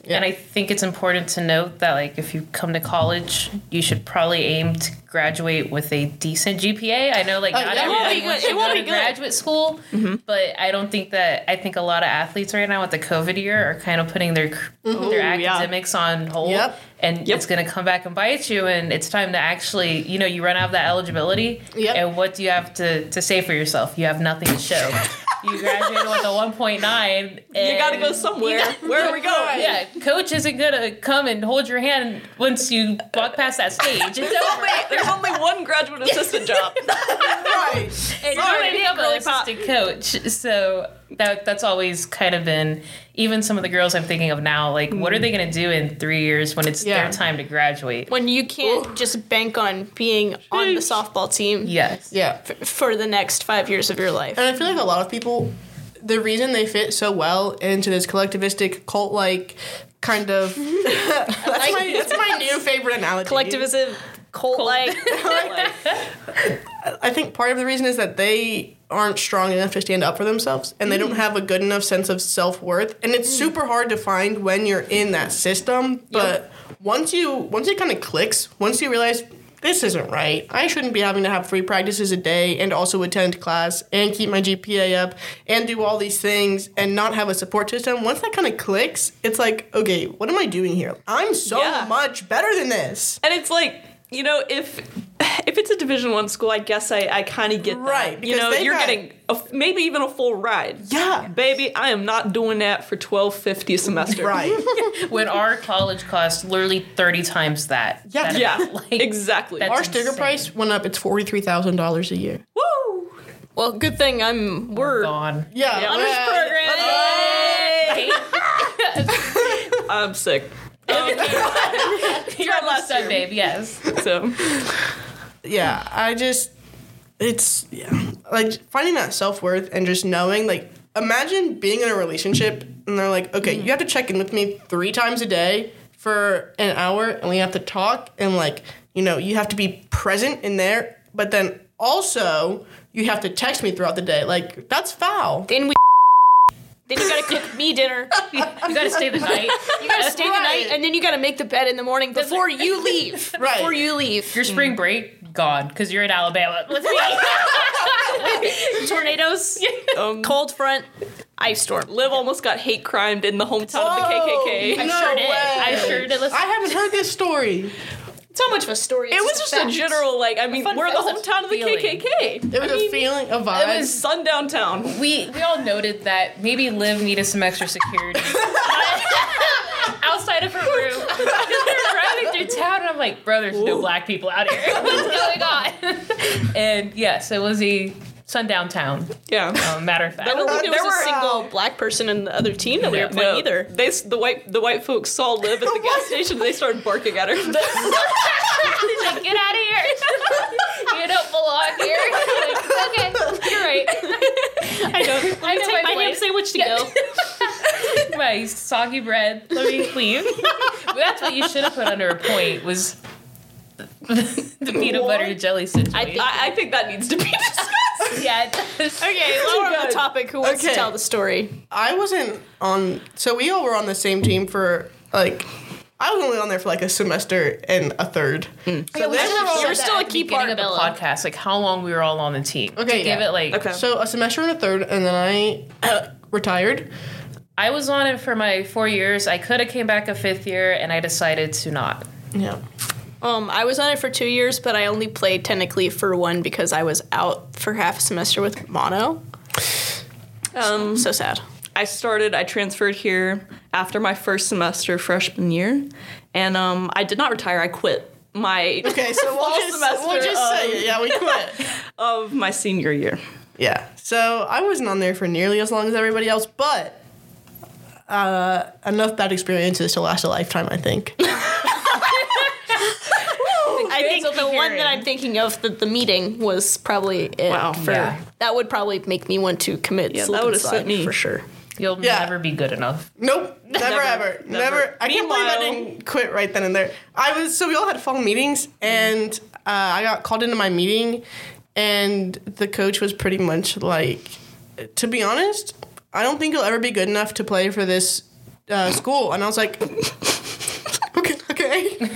And I think it's important to note that like if you come to college, you should probably aim to graduate with a decent GPA. I know like oh, not yeah. It won't everybody be wants good. to go to good. graduate school, mm-hmm. but I don't think that I think a lot of athletes right now with the COVID year are kind of putting their mm-hmm. their yeah. academics on hold, Yep. and Yep. it's going to come back and bite you. And it's time to actually, you know, you run out of that eligibility, Yep. and what do you have to to say for yourself? You have nothing to show. <laughs> you graduated with a 1.9. You gotta go somewhere. Where are we going? Yeah, coach isn't gonna come and hold your hand once you walk past that stage. It's over. There's only one graduate assistant job. <laughs> right. And you already have an assistant coach, so that that's always kind of been. Even some of the girls I'm thinking of now, like, what are they mm-hmm. gonna do in three years when it's Yeah. their time to graduate? When you can't just bank on being on the softball team Yes. Yeah. f- for the next five years of your life. And I feel like a lot of people, the reason they fit so well into this collectivistic cult like kind of <laughs> <laughs> that's my that's my new favorite analogy. Collectivism, cult like. <laughs> I think part of the reason is that they aren't strong enough to stand up for themselves and they don't mm. have a good enough sense of self-worth and it's mm. super hard to find when you're in that system but once you once it kind of clicks once you realize this isn't right i shouldn't be having to have three practices a day and also attend class and keep my gpa up and do all these things and not have a support system once that kind of clicks it's like okay what am i doing here? I'm so Yeah. much better than this. And it's like, you know, if if it's a Division One school, I guess I, I kind of get that. Right, You know, you're got- getting a, maybe even a full ride. Yeah. baby, I am not doing that for twelve fifty a semester. right <laughs> When our college costs literally 30 times that. Yeah. That Yeah. <laughs> like, exactly. that's- our sticker price went up it's $43000 a year Woo! Well, good thing I'm we're Gone. yeah, Yeah, honors well, program. <laughs> I'm sick. Um, <laughs> You're <laughs> last last time, babe. Yes. so yeah, I just it's yeah, like finding that self worth and just knowing like imagine being in a relationship and they're like, okay, you have to check in with me three times a day for an hour and we have to talk and like you know you have to be present in there, but then also you have to text me throughout the day. Like that's foul. then we. Then you gotta cook me dinner. You gotta stay the night. <laughs> You gotta stay the night, and then you gotta make the bed in the morning before you leave. <laughs> Right. Before you leave. Your spring break, gone, because you're in Alabama. <laughs> Let's be Tornadoes, um, cold front, ice storm. Liv almost got hate crimed in the hometown of the Whoa. KKK. I No sure did. I sure did. Listen, I haven't heard this story. It's how much of a story. It was just a general like I mean we're the fact. It's a hometown of the feeling. KKK. It was a feeling, a vibe. it was Sundown town. we we all noted that maybe Liv needed some extra security outside of her room. Because we were driving through town, and I'm like, bro, there's no black people out here. <laughs> What's going on? <laughs> and yes, it was a sundown town. Yeah. Um, matter of fact, I don't think there There was a single black person in the other team that we were playing No, either. They the white the white folks saw Liv at the <laughs> gas station. They started barking at her. <laughs> She's like, get out of here. you don't belong here. Like, <laughs> okay, you're right. I know. I know Take my ham place. sandwich to go. My soggy bread. Let me leave. That's what you should have put under a point was <laughs> the peanut butter jelly situation. I think- I, I think that needs to be <laughs> discussed. yeah, it does. <laughs> Okay, lower on good. the topic. Who wants Okay. to tell the story? I wasn't on. So we all were on the same team for like. I was only on there for like a semester and a third. So we they should were have all- shared You're still a key beginning part, of the podcast, like how long we were all on the team. Okay, to give it like Okay. So a semester and a third, and then I uh, <coughs> retired. I was on it for my four years. I could have came back a fifth year, and I decided to not. Yeah. Um, I was on it for two years, but I only played technically for one because I was out for half a semester with mono. Um, So sad. I started. I transferred here after my first semester freshman year, and um, I did not retire. I quit my <laughs> Okay, so we'll just, semester we'll just of, say it. Yeah, we quit. <laughs> of my senior year. yeah. So I wasn't on there for nearly as long as everybody else, but uh, enough bad experiences to last a lifetime. I think. <laughs> I think will the be one that I'm thinking of, the, the meeting, was probably it. Wow. For, Yeah. That would probably make me want to commit Yeah, that would've sent me. for sure. You'll Yeah. never be good enough. Nope, <laughs> never, Never, ever, never. never. I can't believe I Meanwhile- didn't quit right then and there. I was so we all had fall meetings, and uh, I got called into my meeting, and the coach was pretty much like, to be honest, I don't think you'll ever be good enough to play for this uh, school. And I was like, <laughs> okay, okay.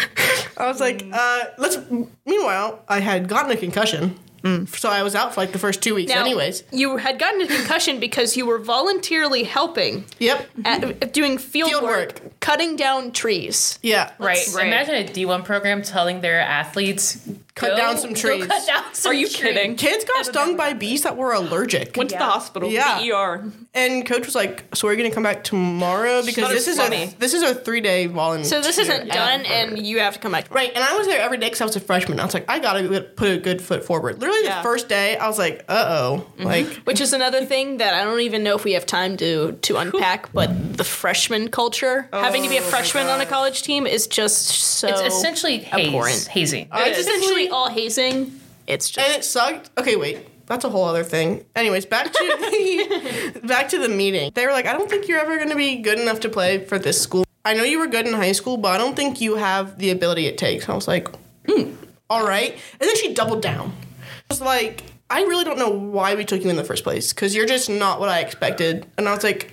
I was like, uh, let's. Meanwhile, I had gotten a concussion, so I was out for like the first two weeks, Now, anyways. you had gotten a concussion because you were voluntarily helping Yep. at doing field, Field work, work. cutting down trees. Yeah. Right. right. Imagine a D1 program telling their athletes cut Go- down some go trees. cut down some Are you trees. kidding? Kids got stung by bees that were allergic. Went to the hospital. Yeah. The ER. And coach was like, "So we're gonna come back tomorrow because this is funny. a this is a three day volunteer." So this isn't done, and you have to come back. right. And I was there every day because I was a freshman. I was like, I gotta put a good foot forward. Literally Yeah. the first day, I was like, "Uh oh," like Which is another thing that I don't even know if we have time to to unpack. But the freshman culture, having to be a freshman on a college team, is just so. It's essentially haze, abhorrent. hazing. It's is. Essentially all hazing. It's just and it sucked. Okay, wait. That's a whole other thing. Anyways, back to the <laughs> back to the meeting. They were like, I don't think you're ever going to be good enough to play for this school. I know you were good in high school, but I don't think you have the ability it takes. I was like, hmm, all right. And then she doubled down. I was like, I really don't know why we took you in the first place because you're just not what I expected. And I was like,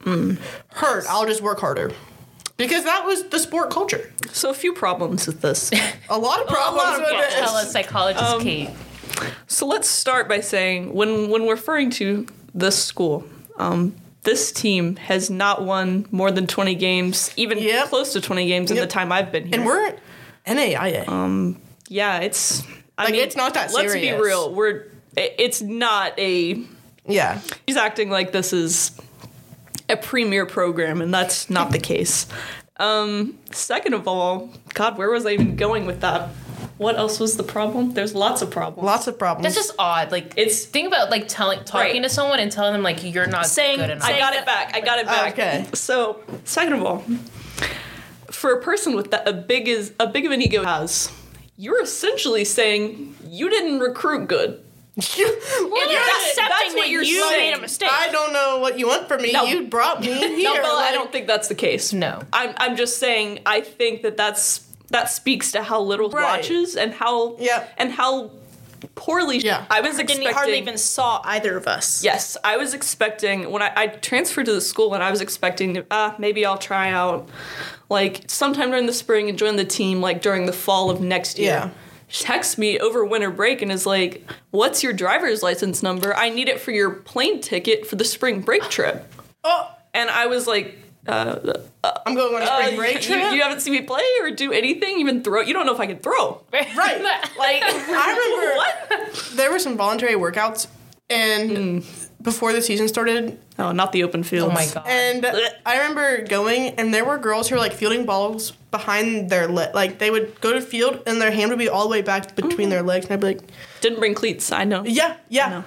mm, heard. I'll just work harder. Because that was the sport culture. So a few problems with this. <laughs> A lot of problems with Yeah, this. tell us, psychologist Kate. So let's start by saying when when we're referring to this school, um, this team has not won more than twenty games, even Yep. close to twenty games in the time I've been here. And we're at NAIA. yeah, it's I Like, mean, it's not that Let's be real. We're it's not a. yeah. He's acting like this is a premier program, and that's not the case. Um, second of all, God, where was I even going with that? What else was the problem? There's lots of problems. Lots of problems. That's just odd. Like It's- it's think about like telling talking Right. to someone and telling them like you're not Saying- good enough. I got it back. I got it back. Okay. So, second of all, for a person with that a big is a big of an ego has, you're essentially saying you didn't recruit good. <laughs> and that- you're that's accepting what that you're you saying. made a mistake. I don't know what you want from me. No. You brought me <laughs> here. No, Bella, I don't think that's the case. No. I'm I'm just saying I think that that's that speaks to how little Right. watches and how Yeah. and how poorly Yeah. I was didn't expecting hardly even saw either of us. Yes, I was expecting when I, I transferred to the school and I was expecting to, ah, maybe I'll try out like sometime during the spring and join the team like during the fall of next year. Yeah. She texts me over winter break and is like, What's your driver's license number? I need it for your plane ticket for the spring break trip. Oh, And I was like, uh, I'm going on a spring uh, break you, <laughs> trip. you haven't seen me play or do anything, even throw. You don't know if I can throw. right. Like, I remember <laughs> what? there were some voluntary workouts, and before the season started, Oh, not the open fields. oh my god. and I remember going, and there were girls who were like fielding balls behind their leg. Like they would go to field, and their hand would be all the way back between their legs, and I'd be like, Didn't bring cleats. I know. Yeah, yeah, No.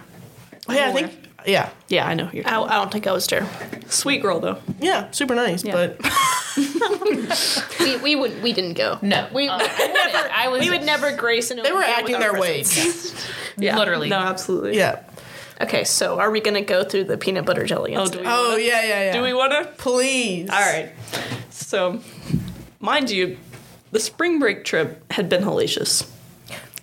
Oh, yeah. I think, yeah, Yeah, I know. You're I, I don't think I was there. sweet girl though. yeah, super nice. Yeah. But <laughs> We we would we didn't go. no. We Uh, I never I was we would never grace an they were acting with our their way. presence. Yeah, Literally. No, absolutely. Yeah. Okay, so are we gonna go through the peanut butter jelly? Oh, do we? Oh wanna- yeah, yeah, yeah. Do we want to? Please? All right. So, mind you, the spring break trip had been hellacious.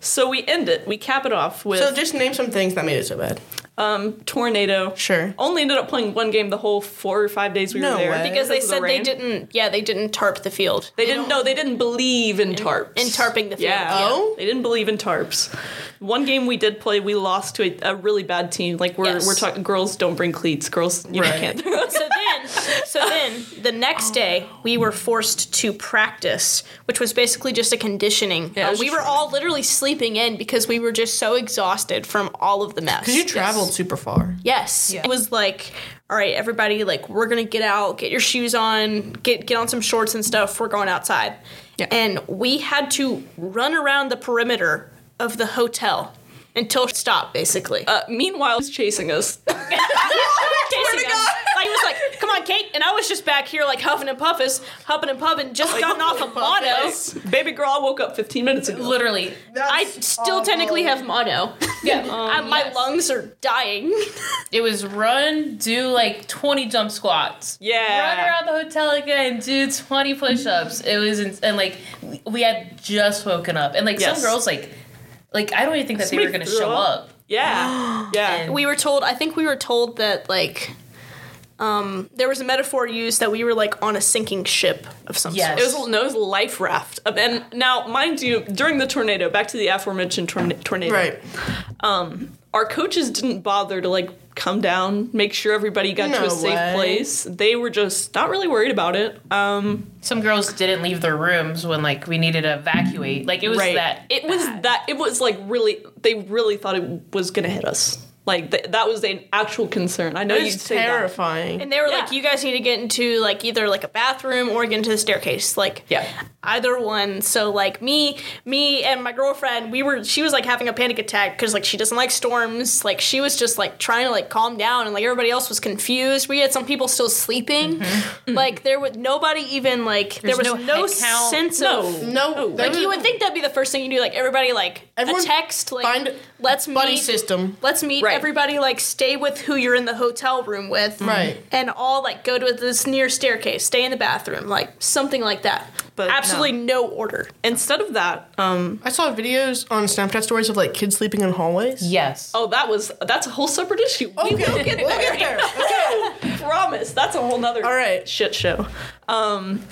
So we end it. We cap it off with So just name some things that made it so bad. um, tornado. Sure. Only ended up playing one game the whole four or five days we No were there way. because they of the said they didn't. Yeah, they didn't tarp the field. They didn't know. They didn't believe in tarps. in tarping the field, Yeah. yeah. Oh? They didn't believe in tarps. One game we did play, we lost to a, a really bad team. Like we're Yes. we're talking. Girls don't bring cleats. Girls you Right. can't. <laughs> so then, so then the next day we were forced to practice, which was basically just a conditioning. Yeah, Uh, we just were all literally sleeping in because we were just so exhausted from all of the mess. Because you traveled super far. Yes. It was like, all right, everybody, like, we're gonna get out, get your shoes on, get get on some shorts and stuff. We're going outside. Yeah. And we had to run around the perimeter of the hotel until it stopped, basically. Uh, meanwhile, he's chasing us. <laughs> <laughs> Chasing us. Like, he was like, come on, Kate. And I was just back here, like, huffing and puffing, huffing and puffing, just gotten off of mono. Baby girl, I woke up 15 minutes ago. literally. I still technically have mono. <laughs> Yeah. I- my yes. lungs are dying. It was run, do like 20 jump squats. Yeah. Run around the hotel again, do 20 push ups. It was, ins- and like, we had just woken up. And like, Yes. some girls, like, like I don't even think that they were going to show up. up. Yeah. <gasps> Yeah. And- we were told i think we were told that like um there was a metaphor used that we were like on a sinking ship of some Yes. It was no, it was a life raft. And now, mind you, during the tornado, back to the aforementioned torna- tornado, Right. Um, our coaches didn't bother to like come down, make sure everybody got to a safe way. place. They were just not really worried about it. Um, Some girls didn't leave their rooms when like we needed to evacuate. Like it was right. that. it was that. It was like really. They really thought it was gonna hit us. Like th- that was an actual concern. I know you'd It's say that. terrifying. And they were like, you guys need to get into like either like a bathroom or get into the staircase. Like Yeah. either one. So like me, me and my girlfriend, we were she was like having a panic attack because like she doesn't like storms. Like she was just like trying to like calm down and like everybody else was confused. We had some people still sleeping. Mm-hmm. Mm-hmm. Like there was nobody even like there was no no, head count. sense No. of no, there like was- you would think that'd be the first thing you do. Like everybody like Everyone a text like find let's buddy meet system. let's meet Right. everybody like stay with who you're in the hotel room with Right. and all like go to this near staircase stay in the bathroom like something like that But absolutely no. order Instead of that, um, I saw videos on Snapchat stories of like kids sleeping in hallways. yes. oh, that was that's a whole separate issue. We will get we'll there. get there. Okay. <laughs> Promise. That's a whole nother All right. shit show. Um,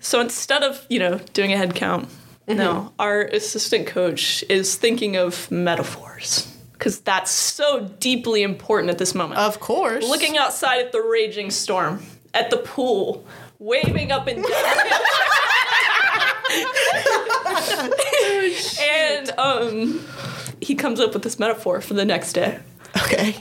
so instead of you know doing a head count, Mm-hmm. no, our assistant coach is thinking of metaphors because that's so deeply important at this moment. Of course. Looking outside at the raging storm, at the pool, waving up and down. <laughs> and um, he comes up with this metaphor for the next day Okay.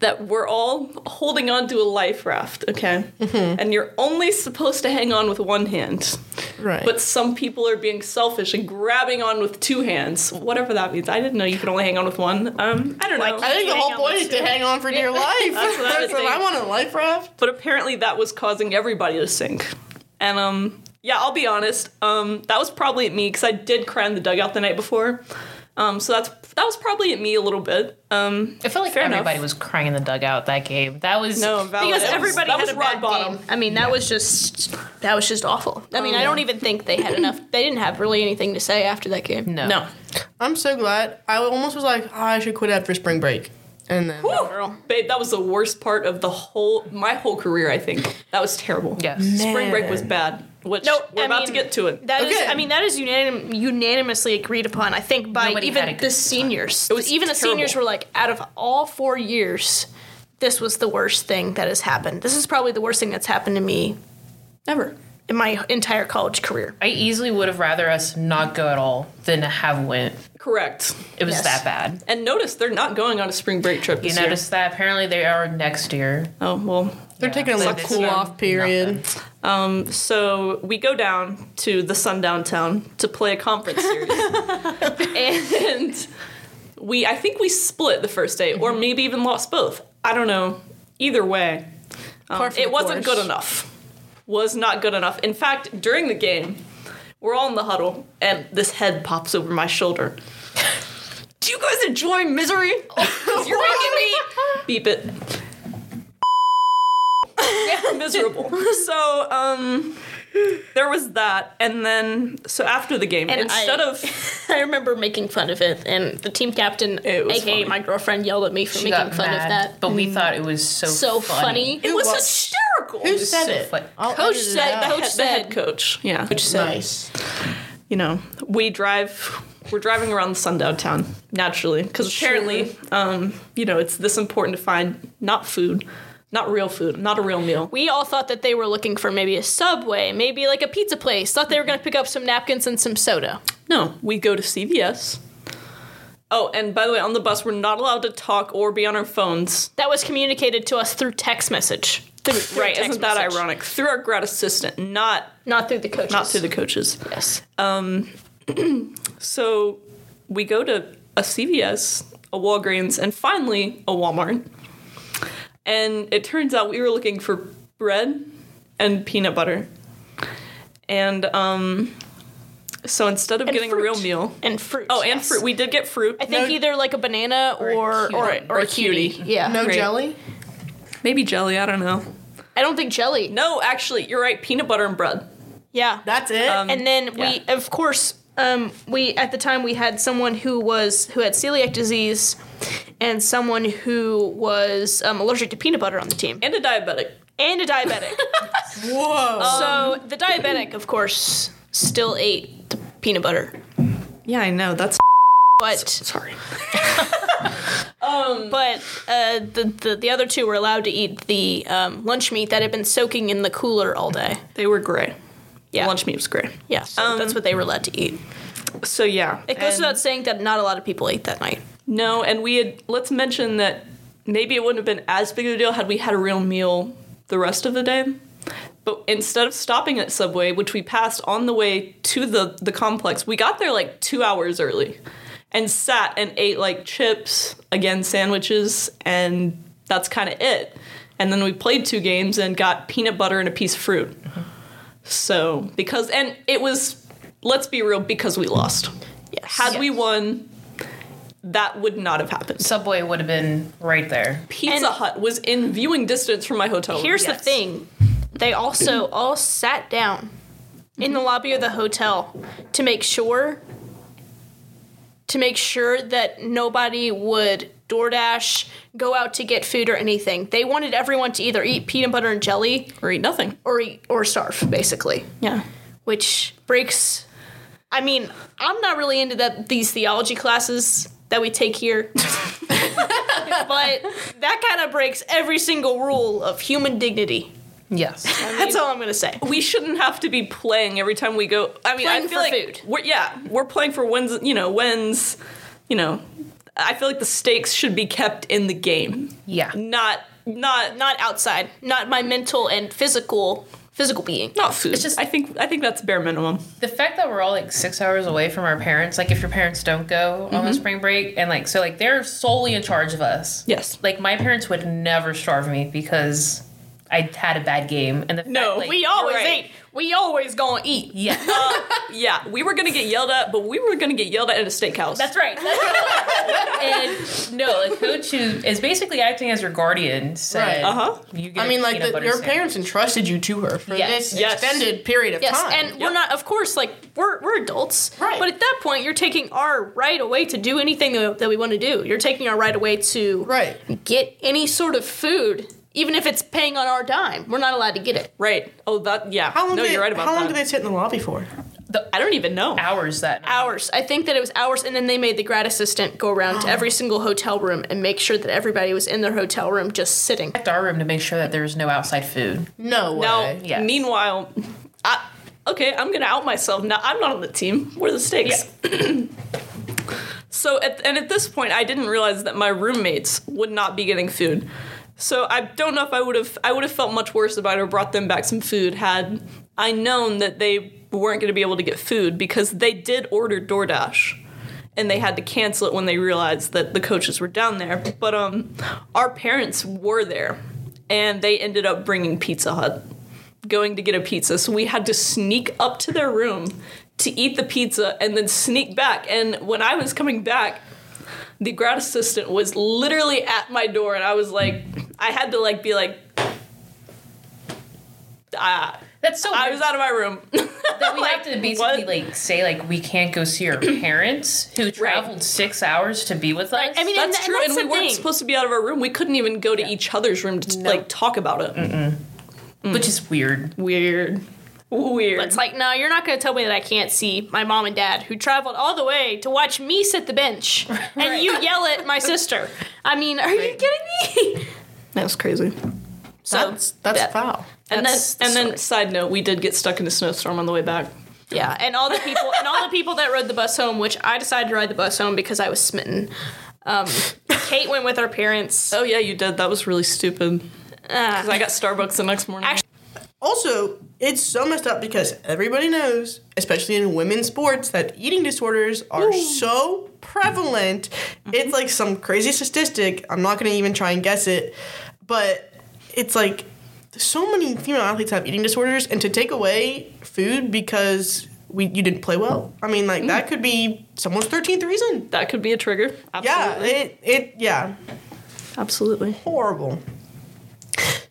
That we're all holding on to a life raft, okay? Mm-hmm. And you're only supposed to hang on with one hand. right. But some people are being selfish and grabbing on with two hands, whatever that means. I didn't know you could only hang on with one. Um, I don't know. I think the whole point is to hang on for dear <laughs> life. That's what I would <laughs> so. I'm a life raft. but apparently that was causing everybody to sink. And um, yeah, I'll be honest. Um, that was probably at me because I did cry in the dugout the night before. Um, so that's that was probably at me a little bit. Um, I felt like Fair enough. everybody was crying in the dugout that game. That was no, valid. because That was- everybody that had was a rock bad bottom. game. I mean, that was just that was just awful. I mean, Oh, I don't yeah. even think they had enough. They didn't have really anything to say after that game. no. No, I'm so glad. I almost was like, oh, I should quit after spring break. And then Girl. babe, that was the worst part of the whole my whole career. I think that was terrible. Yes. spring break was bad. Which No, we're I about mean, to get to it. That is, Okay. I mean, that is unanim- unanimously agreed upon. I think by Nobody even good the time. seniors. It was even the seniors were like, out of all four years, this was the worst thing that has happened. This is probably the worst thing that's happened to me Never. In my entire college career. I easily would have rather us not go at all than have went. Correct. It was Yes. that bad. And notice they're not going on a spring break trip You this year. noticed that apparently they are next year. Oh well. they're Yeah. taking a little cool off period. Um, so we go down to the sundown town to play a conference series, <laughs> and we I think we split the first day, or maybe even lost both. I don't know. Either way, um, it wasn't course. good enough. Was not good enough. In fact, during the game, we're all in the huddle, and this head pops over my shoulder. Do you guys enjoy misery? 'Cause <laughs> You're making me beep it. Yeah, <laughs> <laughs> miserable. So, um, <laughs> there was that, and then so after the game, And instead I- of <laughs> I remember making fun of it, and the team captain, aka funny. my girlfriend, yelled at me for She making got fun mad, of that. but we thought it was so So funny. it was was- hysterical. Who said so it? fun. Coach it said- the, Coach head, the head coach. Yeah, which Nice. you know, we drive. We're driving around the sundown town naturally because apparently, um, you know, it's this important to find not food, not real food, not a real meal. We all thought that they were looking for maybe a Subway, maybe like a pizza place. Thought they were going to pick up some napkins and some soda. No, we go to CVS. Oh, and by the way, on the bus, we're not allowed to talk or be on our phones. That was communicated to us through text message. Through, <laughs> through Right? text Isn't that message. ironic? Through our grad assistant, not Not through the coaches. not through the coaches. yes. Um, <clears throat> so we go to a CVS, a Walgreens, and finally a Walmart. And it turns out we were looking for bread and peanut butter. And um, so instead of And getting fruit. a real meal, and fruit. oh, and yes. fruit, we did get fruit. I think No- either like a banana a or cutie. or, or, or a cutie. cutie. Yeah. No Great. jelly? Maybe jelly. I don't know. I don't think jelly. No, actually, you're right. Peanut butter and bread. Yeah. That's it? Um, and then yeah. we of course um, we at the time we had someone who was who had celiac disease and someone who was um, allergic to peanut butter on the team And a diabetic. and a diabetic <laughs> Whoa. so the diabetic of course still ate the peanut butter Yeah, I know. That's but sorry. <laughs> but uh, the, the the other two were allowed to eat the um, lunch meat that had been soaking in the cooler all day. They were gray. Yeah, Lunch meat was gray. Yeah, so that's what they were allowed to eat. So yeah, It goes and- without saying that not a lot of people ate that night. No, and we had let's mention that maybe it wouldn't have been as big of a deal had we had a real meal the rest of the day. But instead of stopping at Subway, which we passed on the way to the the complex, we got there like two hours early, and sat and ate like chips, again sandwiches, and that's kind of it. And then we played two games and got peanut butter and a piece of fruit. So because and it was, let's be real, because we lost. Yes. Had we won, that would not have happened. Subway would have been right there. Pizza And- Hut was in viewing distance from my hotel. room. Here's the thing: they also all sat down in the lobby of the hotel to make sure to make sure that nobody would DoorDash, go out to get food or anything. They wanted everyone to either eat peanut butter and jelly or eat nothing. or eat or starve, basically. Yeah. Which breaks. I mean, I'm not really into that these theology classes that we take here. <laughs> but that kind of breaks every single rule of human dignity. Yes. That's all I'm gonna say. We shouldn't have to be playing every time we go. I mean, Playing I feel for like food. We're, yeah, we're playing for wins. You know, wins. You know, I feel like the stakes should be kept in the game, Yeah. not not Not outside. Not my mental and physical physical being. not food. It's just- I think I think that's bare minimum. The fact that we're all like six hours away from our parents, like if your parents don't go on the mm-hmm. spring break, and like so, like they're solely in charge of us. Yes. Like my parents would never starve me because I had a bad game, and the fact, No, like, We always right. eat. We always gonna eat. Yeah. <laughs> Yeah, we were gonna get yelled at, but we were gonna get yelled at at a steakhouse. That's right. That's and no, the coach who is basically acting as your guardian said, Right. Uh-huh. You get I a mean, like the, your sandwich. parents entrusted you to her for Yes. this Yes. extended period of Yes, time. and we're not. Of course, like we're we're adults, Right. But at that point, you're taking our right away to do anything that, that we want to do. You're taking our right away to right. get any sort of food, even if it's paying on our dime. We're not allowed to get it. Right. Oh, that. Yeah. How long? no, did, you're right about that. How long that. did they sit in the lobby for? I don't even know. hours that night. Hours. I think that it was hours, and then they made the grad assistant go around to <gasps> every single hotel room and make sure that everybody was in their hotel room just sitting. Checked our room to make sure that there was no outside food. No way. Now, Yes. meanwhile, I, okay, I'm gonna out myself. Now I'm not on the team. What are the stakes? <clears throat> so, at, and at this point, I didn't realize that my roommates would not be getting food. So I don't know if I would have. I would have felt much worse about it or brought them back some food had I known that they weren't going to be able to get food because they did order DoorDash. And they had to cancel it when they realized that the coaches were down there. But um, our parents were there, and they ended up bringing Pizza Hut going to get a pizza. So we had to sneak up to their room to eat the pizza and then sneak back. And when I was coming back, the grad assistant was literally at my door and I was like I had to like be like ah That's so I weird was out of my room. that we have to <laughs> basically what? like say like we can't go see our <clears throat> parents who traveled six hours to be with us. I mean, that's and true, that's and we weren't thing. supposed to be out of our room. We couldn't even go to each other's room to like talk about it. Mm. which is weird. Weird. Weird. It's like, no, you're not going to tell me that I can't see my mom and dad who traveled all the way to watch me sit the bench <laughs> and you yell at my sister. I mean, are you kidding me? <laughs> That's crazy. So That's that's that- foul. And That's then, the and then, side note, we did get stuck in a snowstorm on the way back. Yeah, and all the people and all the <laughs> people that rode the bus home, which I decided to ride the bus home because I was smitten. Um, Kate went with her parents. Oh yeah, you did. That was really stupid. Uh, Because I got Starbucks the next morning. Actually- Also, it's so messed up because everybody knows, especially in women's sports, that eating disorders are so prevalent. Mm-hmm. It's like some crazy statistic. I'm not going to even try and guess it, but it's like so many female athletes have eating disorders, and to take away food because we you didn't play well. I mean, like that mm. could be someone's 13th reason. that could be a trigger. Yeah, it it yeah, Absolutely. horrible.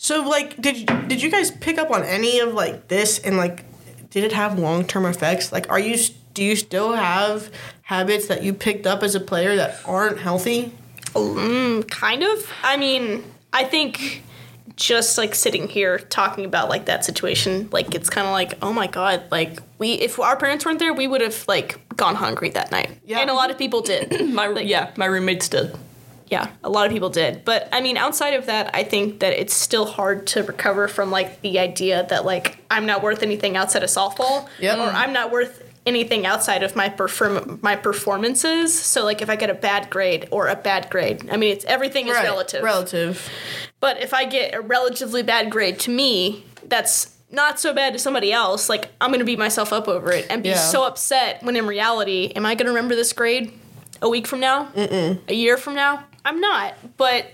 So like did you, did you guys pick up on any of like this and like did it have long-term effects? Like are you do you still have habits that you picked up as a player that aren't healthy? Mm, kind of. I mean, I think just like sitting here talking about like that situation, like it's kind of like, oh my god, like we if our parents weren't there, we would have like gone hungry that night. Yeah. And a lot of people did. <clears throat> My yeah, my roommates did. Yeah, a lot of people did. But I mean, outside of that, I think that it's still hard to recover from like the idea that like I'm not worth anything outside of softball, Yep. or I'm not worth anything outside of my perform my performances. So like if I get a bad grade or a bad grade, I mean, it's everything is Right. relative. Relative. But if I get a relatively bad grade to me, that's not so bad to somebody else. Like I'm gonna beat myself up over it and be Yeah. so upset when in reality, am I gonna remember this grade a week from now? Mm-mm. A year from now? I'm not. But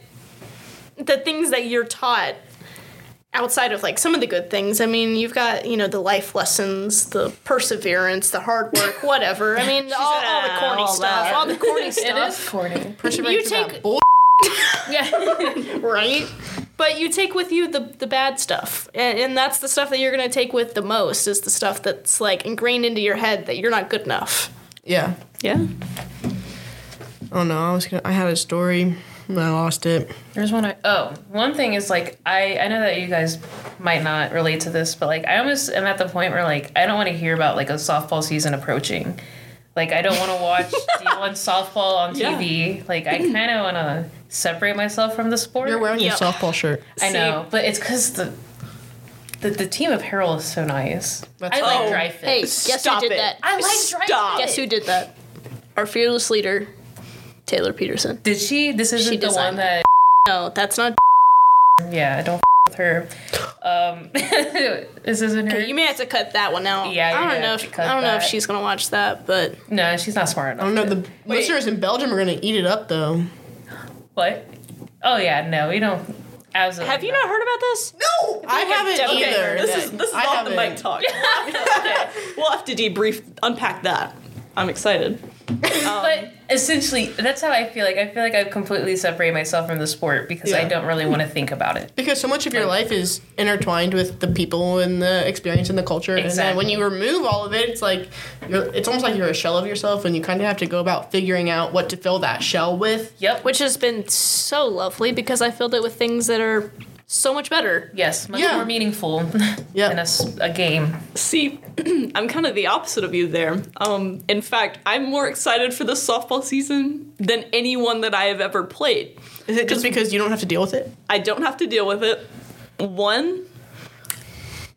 the things that you're taught outside of like some of the good things, I mean, you've got you know the life lessons, the perseverance, the hard work, whatever. I mean, <laughs> all, all the ah, corny all stuff, that. all the corny <laughs> stuff. is corny. Persevere You take- bull- <laughs> Yeah. right? But you take with you the the bad stuff, and, and that's the stuff that you're gonna take with the most. Is the stuff that's like ingrained into your head that you're not good enough. Yeah. Yeah. Oh know. I was gonna. I had a story. and I lost it. There's one I oh one thing is like I I know that you guys might not relate to this but like I almost am at the point where like I don't want to hear about like a softball season approaching. Like I don't want to watch <laughs> D1 softball on Yeah. TV. Like I kind of want to separate myself from the sport. You're wearing Yeah. your softball shirt. I know, but it's because the, the the team apparel is so nice. That's I like Oh. dry fit. Hey, guess Stop who did it. that? I like dry Stop. fit. Guess who did that? Our fearless leader, Taylor Peterson. Did she? This isn't She the one that. No, that's not. Yeah, I don't with her. Um, <laughs> this isn't her. You may have to cut that one out. Yeah, I you're don't know. have to If, cut I don't know if she's gonna watch that, but no, she's not smart enough. I don't know. The Wait, listeners in Belgium are gonna eat it up though. What? Oh yeah, no, we don't. Absolutely. have you not heard about this? No, I haven't definitely either. heard This is this is I off the haven't. mic talk. <laughs> okay. We'll have to debrief, unpack that. I'm excited. <laughs> But essentially, that's how I feel. Like I feel like I've completely separated myself from the sport because I don't really want to think about it. Because so much of your life is intertwined with the people and the experience and the culture, and then when you remove all of it, it's like you're. It's almost like you're a shell of yourself, and you kind of have to go about figuring out what to fill that shell with. Yep. Which has been so lovely because I filled it with things that are so much better. yes, much Yeah. more meaningful <laughs> Yeah. than a, s- a game. See, <clears throat> I'm kind of the opposite of you there. Um, in fact, I'm more excited for the softball season than anyone that I have ever played. Is it just because you don't have to deal with it? I don't have to deal with it. One,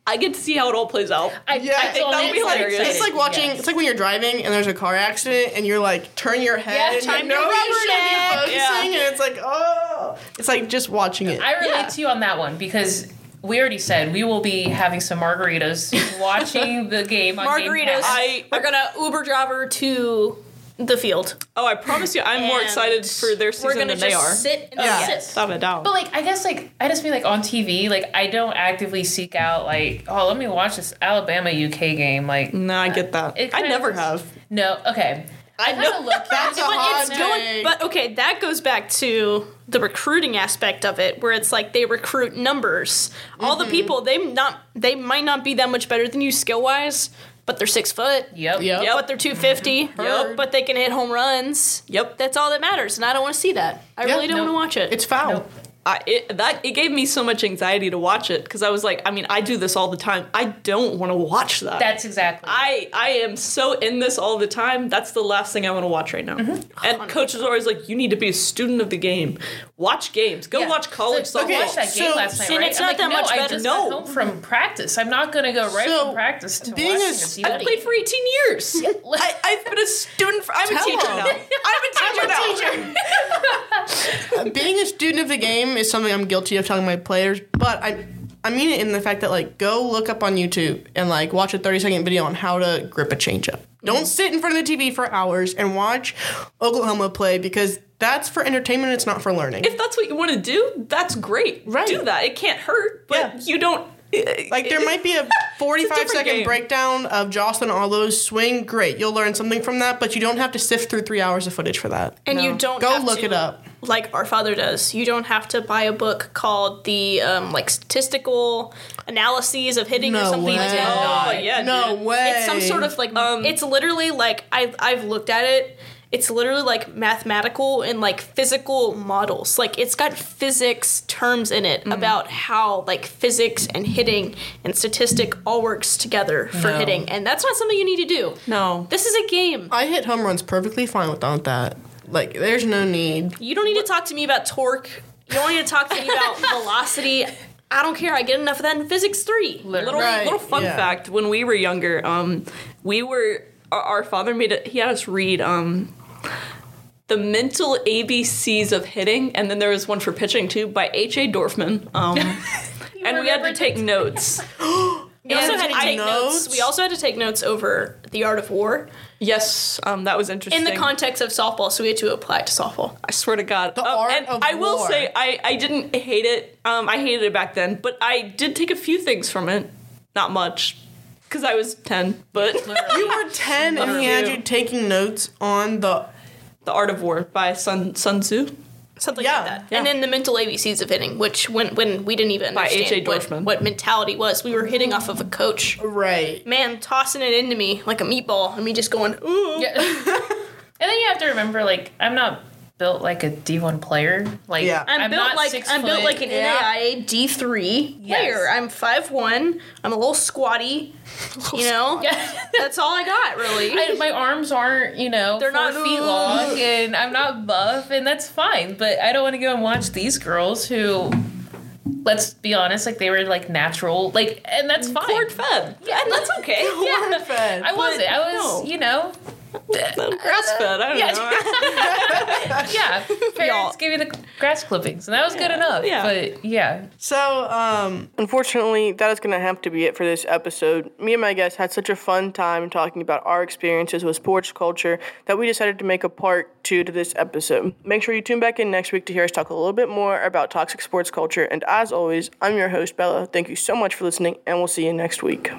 I get to see how it all plays out. I, Yeah, I it- that would be hilarious. It's like watching. Yes. It's like when you're driving and there's a car accident, and you're like turn your head. Yeah, and time you to know oh, you rubber should be neck. focusing, and it's like oh, it's like just watching it. I relate Yeah. to you on that one because we already said we will be having some margaritas <laughs> watching the game on Game Margaritas. Pass. I- We're gonna Uber driver to the field. Oh, I promise you, I'm more And excited for their We're season gonna than they just are. sit and Yeah. sit. Without a doubt. But like, I guess like I just mean like on TV, like I don't actively seek out like, oh, let me watch this Alabama UK game. Like, no, I get that. It I kinda never is- have. no, okay. I kind of look. That's a But hot it's going. take. But okay, that goes back to the recruiting aspect of it, where it's like they recruit numbers. All Mm-hmm. the people they not they might not be that much better than you skill wise, but they're six foot. Yep. Yep. But they're two fifty. Mm-hmm. Yep. But they can hit home runs. Yep. That's all that matters, and I don't want to see that. I Yeah, really don't no. want to watch it. it's foul. Nope. I, it, that it gave me so much anxiety to watch it because I was like, I mean, I do this all the time. I don't want to watch that. That's exactly. I I am so in this all the time. That's the last thing I want to watch right now. Mm-hmm. And coach is always like, you need to be a student of the game. Watch games. Go Yeah. watch college so, softball. I watched that game So- last night. and right? it's I'm not like, that no, much I better. just No. got home from practice. I'm not gonna go right So, from practice to being watching a a s- I've CWD. played for 18 years. <laughs> I, I've been a student for. I'm a teacher them. now. I'm a <laughs> teacher now. <laughs> being a student of the game is something I'm guilty of telling my players, but I I mean it in the fact that like go look up on YouTube and like watch a 30 second video on how to grip a changeup. Don't sit in front of the TV for hours and watch Oklahoma play because that's for entertainment. It's not for learning. If that's what you want to do, that's great. Right. Do that. It can't hurt, but Yeah. you don't. Eh, eh, like there might be a <laughs> 45 different second game. breakdown of Jocelyn Alo's swing. Great, you'll learn something from that, but you don't have to sift through three hours of footage for that. and you don't Go have look to, it up. Like our father does. You don't have to buy a book called the um, like statistical analyses of hitting or No something. way. Oh yeah, no dude. way. It's some sort of like Um, it's literally like I've I've looked at it. It's literally like mathematical and like physical models. Like it's got physics terms in it about how like physics and hitting and statistic all works together for No. hitting, and that's not something you need to do. No. This is a game. I hit home runs perfectly fine without that. Like, there's no need. You don't need to talk to me about torque. You don't need to talk to me about <laughs> velocity. I don't care. I get enough of that in physics three. Little Right, little fun yeah. fact: when we were younger, um, we were our, our father made it. He had us read um, the mental ABCs of hitting, and then there was one for pitching too by H. A. Dorfman. Um, <laughs> and we had to take notes. <laughs> We also had to take notes. notes? We also had to take notes over the art of war Yes, um, that was interesting. in the context of softball, so we had to apply it to softball. I swear to God. The Um, art and of I will war. say, I, I didn't hate it. Um, I hated it back then, but I did take a few things from it. Not much, because I was 10, but <laughs> You were 10 and he had you taking notes on the. The Art of War by Sun, Sun Tzu. Something Yeah, like that. yeah. And then the mental ABCs of hitting, which when when we didn't even By understand H.A. what, what mentality was, we were hitting off of a coach. Right. Man, tossing it into me like a meatball, and me just going, ooh. Yeah. <laughs> and then you have to remember, like, I'm not built like a D1 player. Like, Yeah. I'm, built not like six I'm built like an Yeah. NAIA D three Yes. player. I'm five one. I'm a little squatty. <laughs> You know, that's all I got really. <laughs> I, my arms aren't, you know, They're four not- feet <laughs> long, and I'm not buff, and that's fine. But I don't want to go and watch these girls who, let's be honest, like they were like natural, like, and that's mm, fine. Cord fed. Yeah, and that's okay. yeah, Corn fed. I wasn't. I was, no. you know, Grass fed. I don't Yeah. know. <laughs> yeah. Parents gave you the grass clippings, and that was good enough. Yeah. But yeah, So, um, unfortunately, that is going to have to be it for this episode. Me and my guests had such a fun time talking about our experiences with sports culture that we decided to make a part two to this episode. Make sure you tune back in next week to hear us talk a little bit more about toxic sports culture. And as always, I'm your host, Bella. Thank you so much for listening, and we'll see you next week.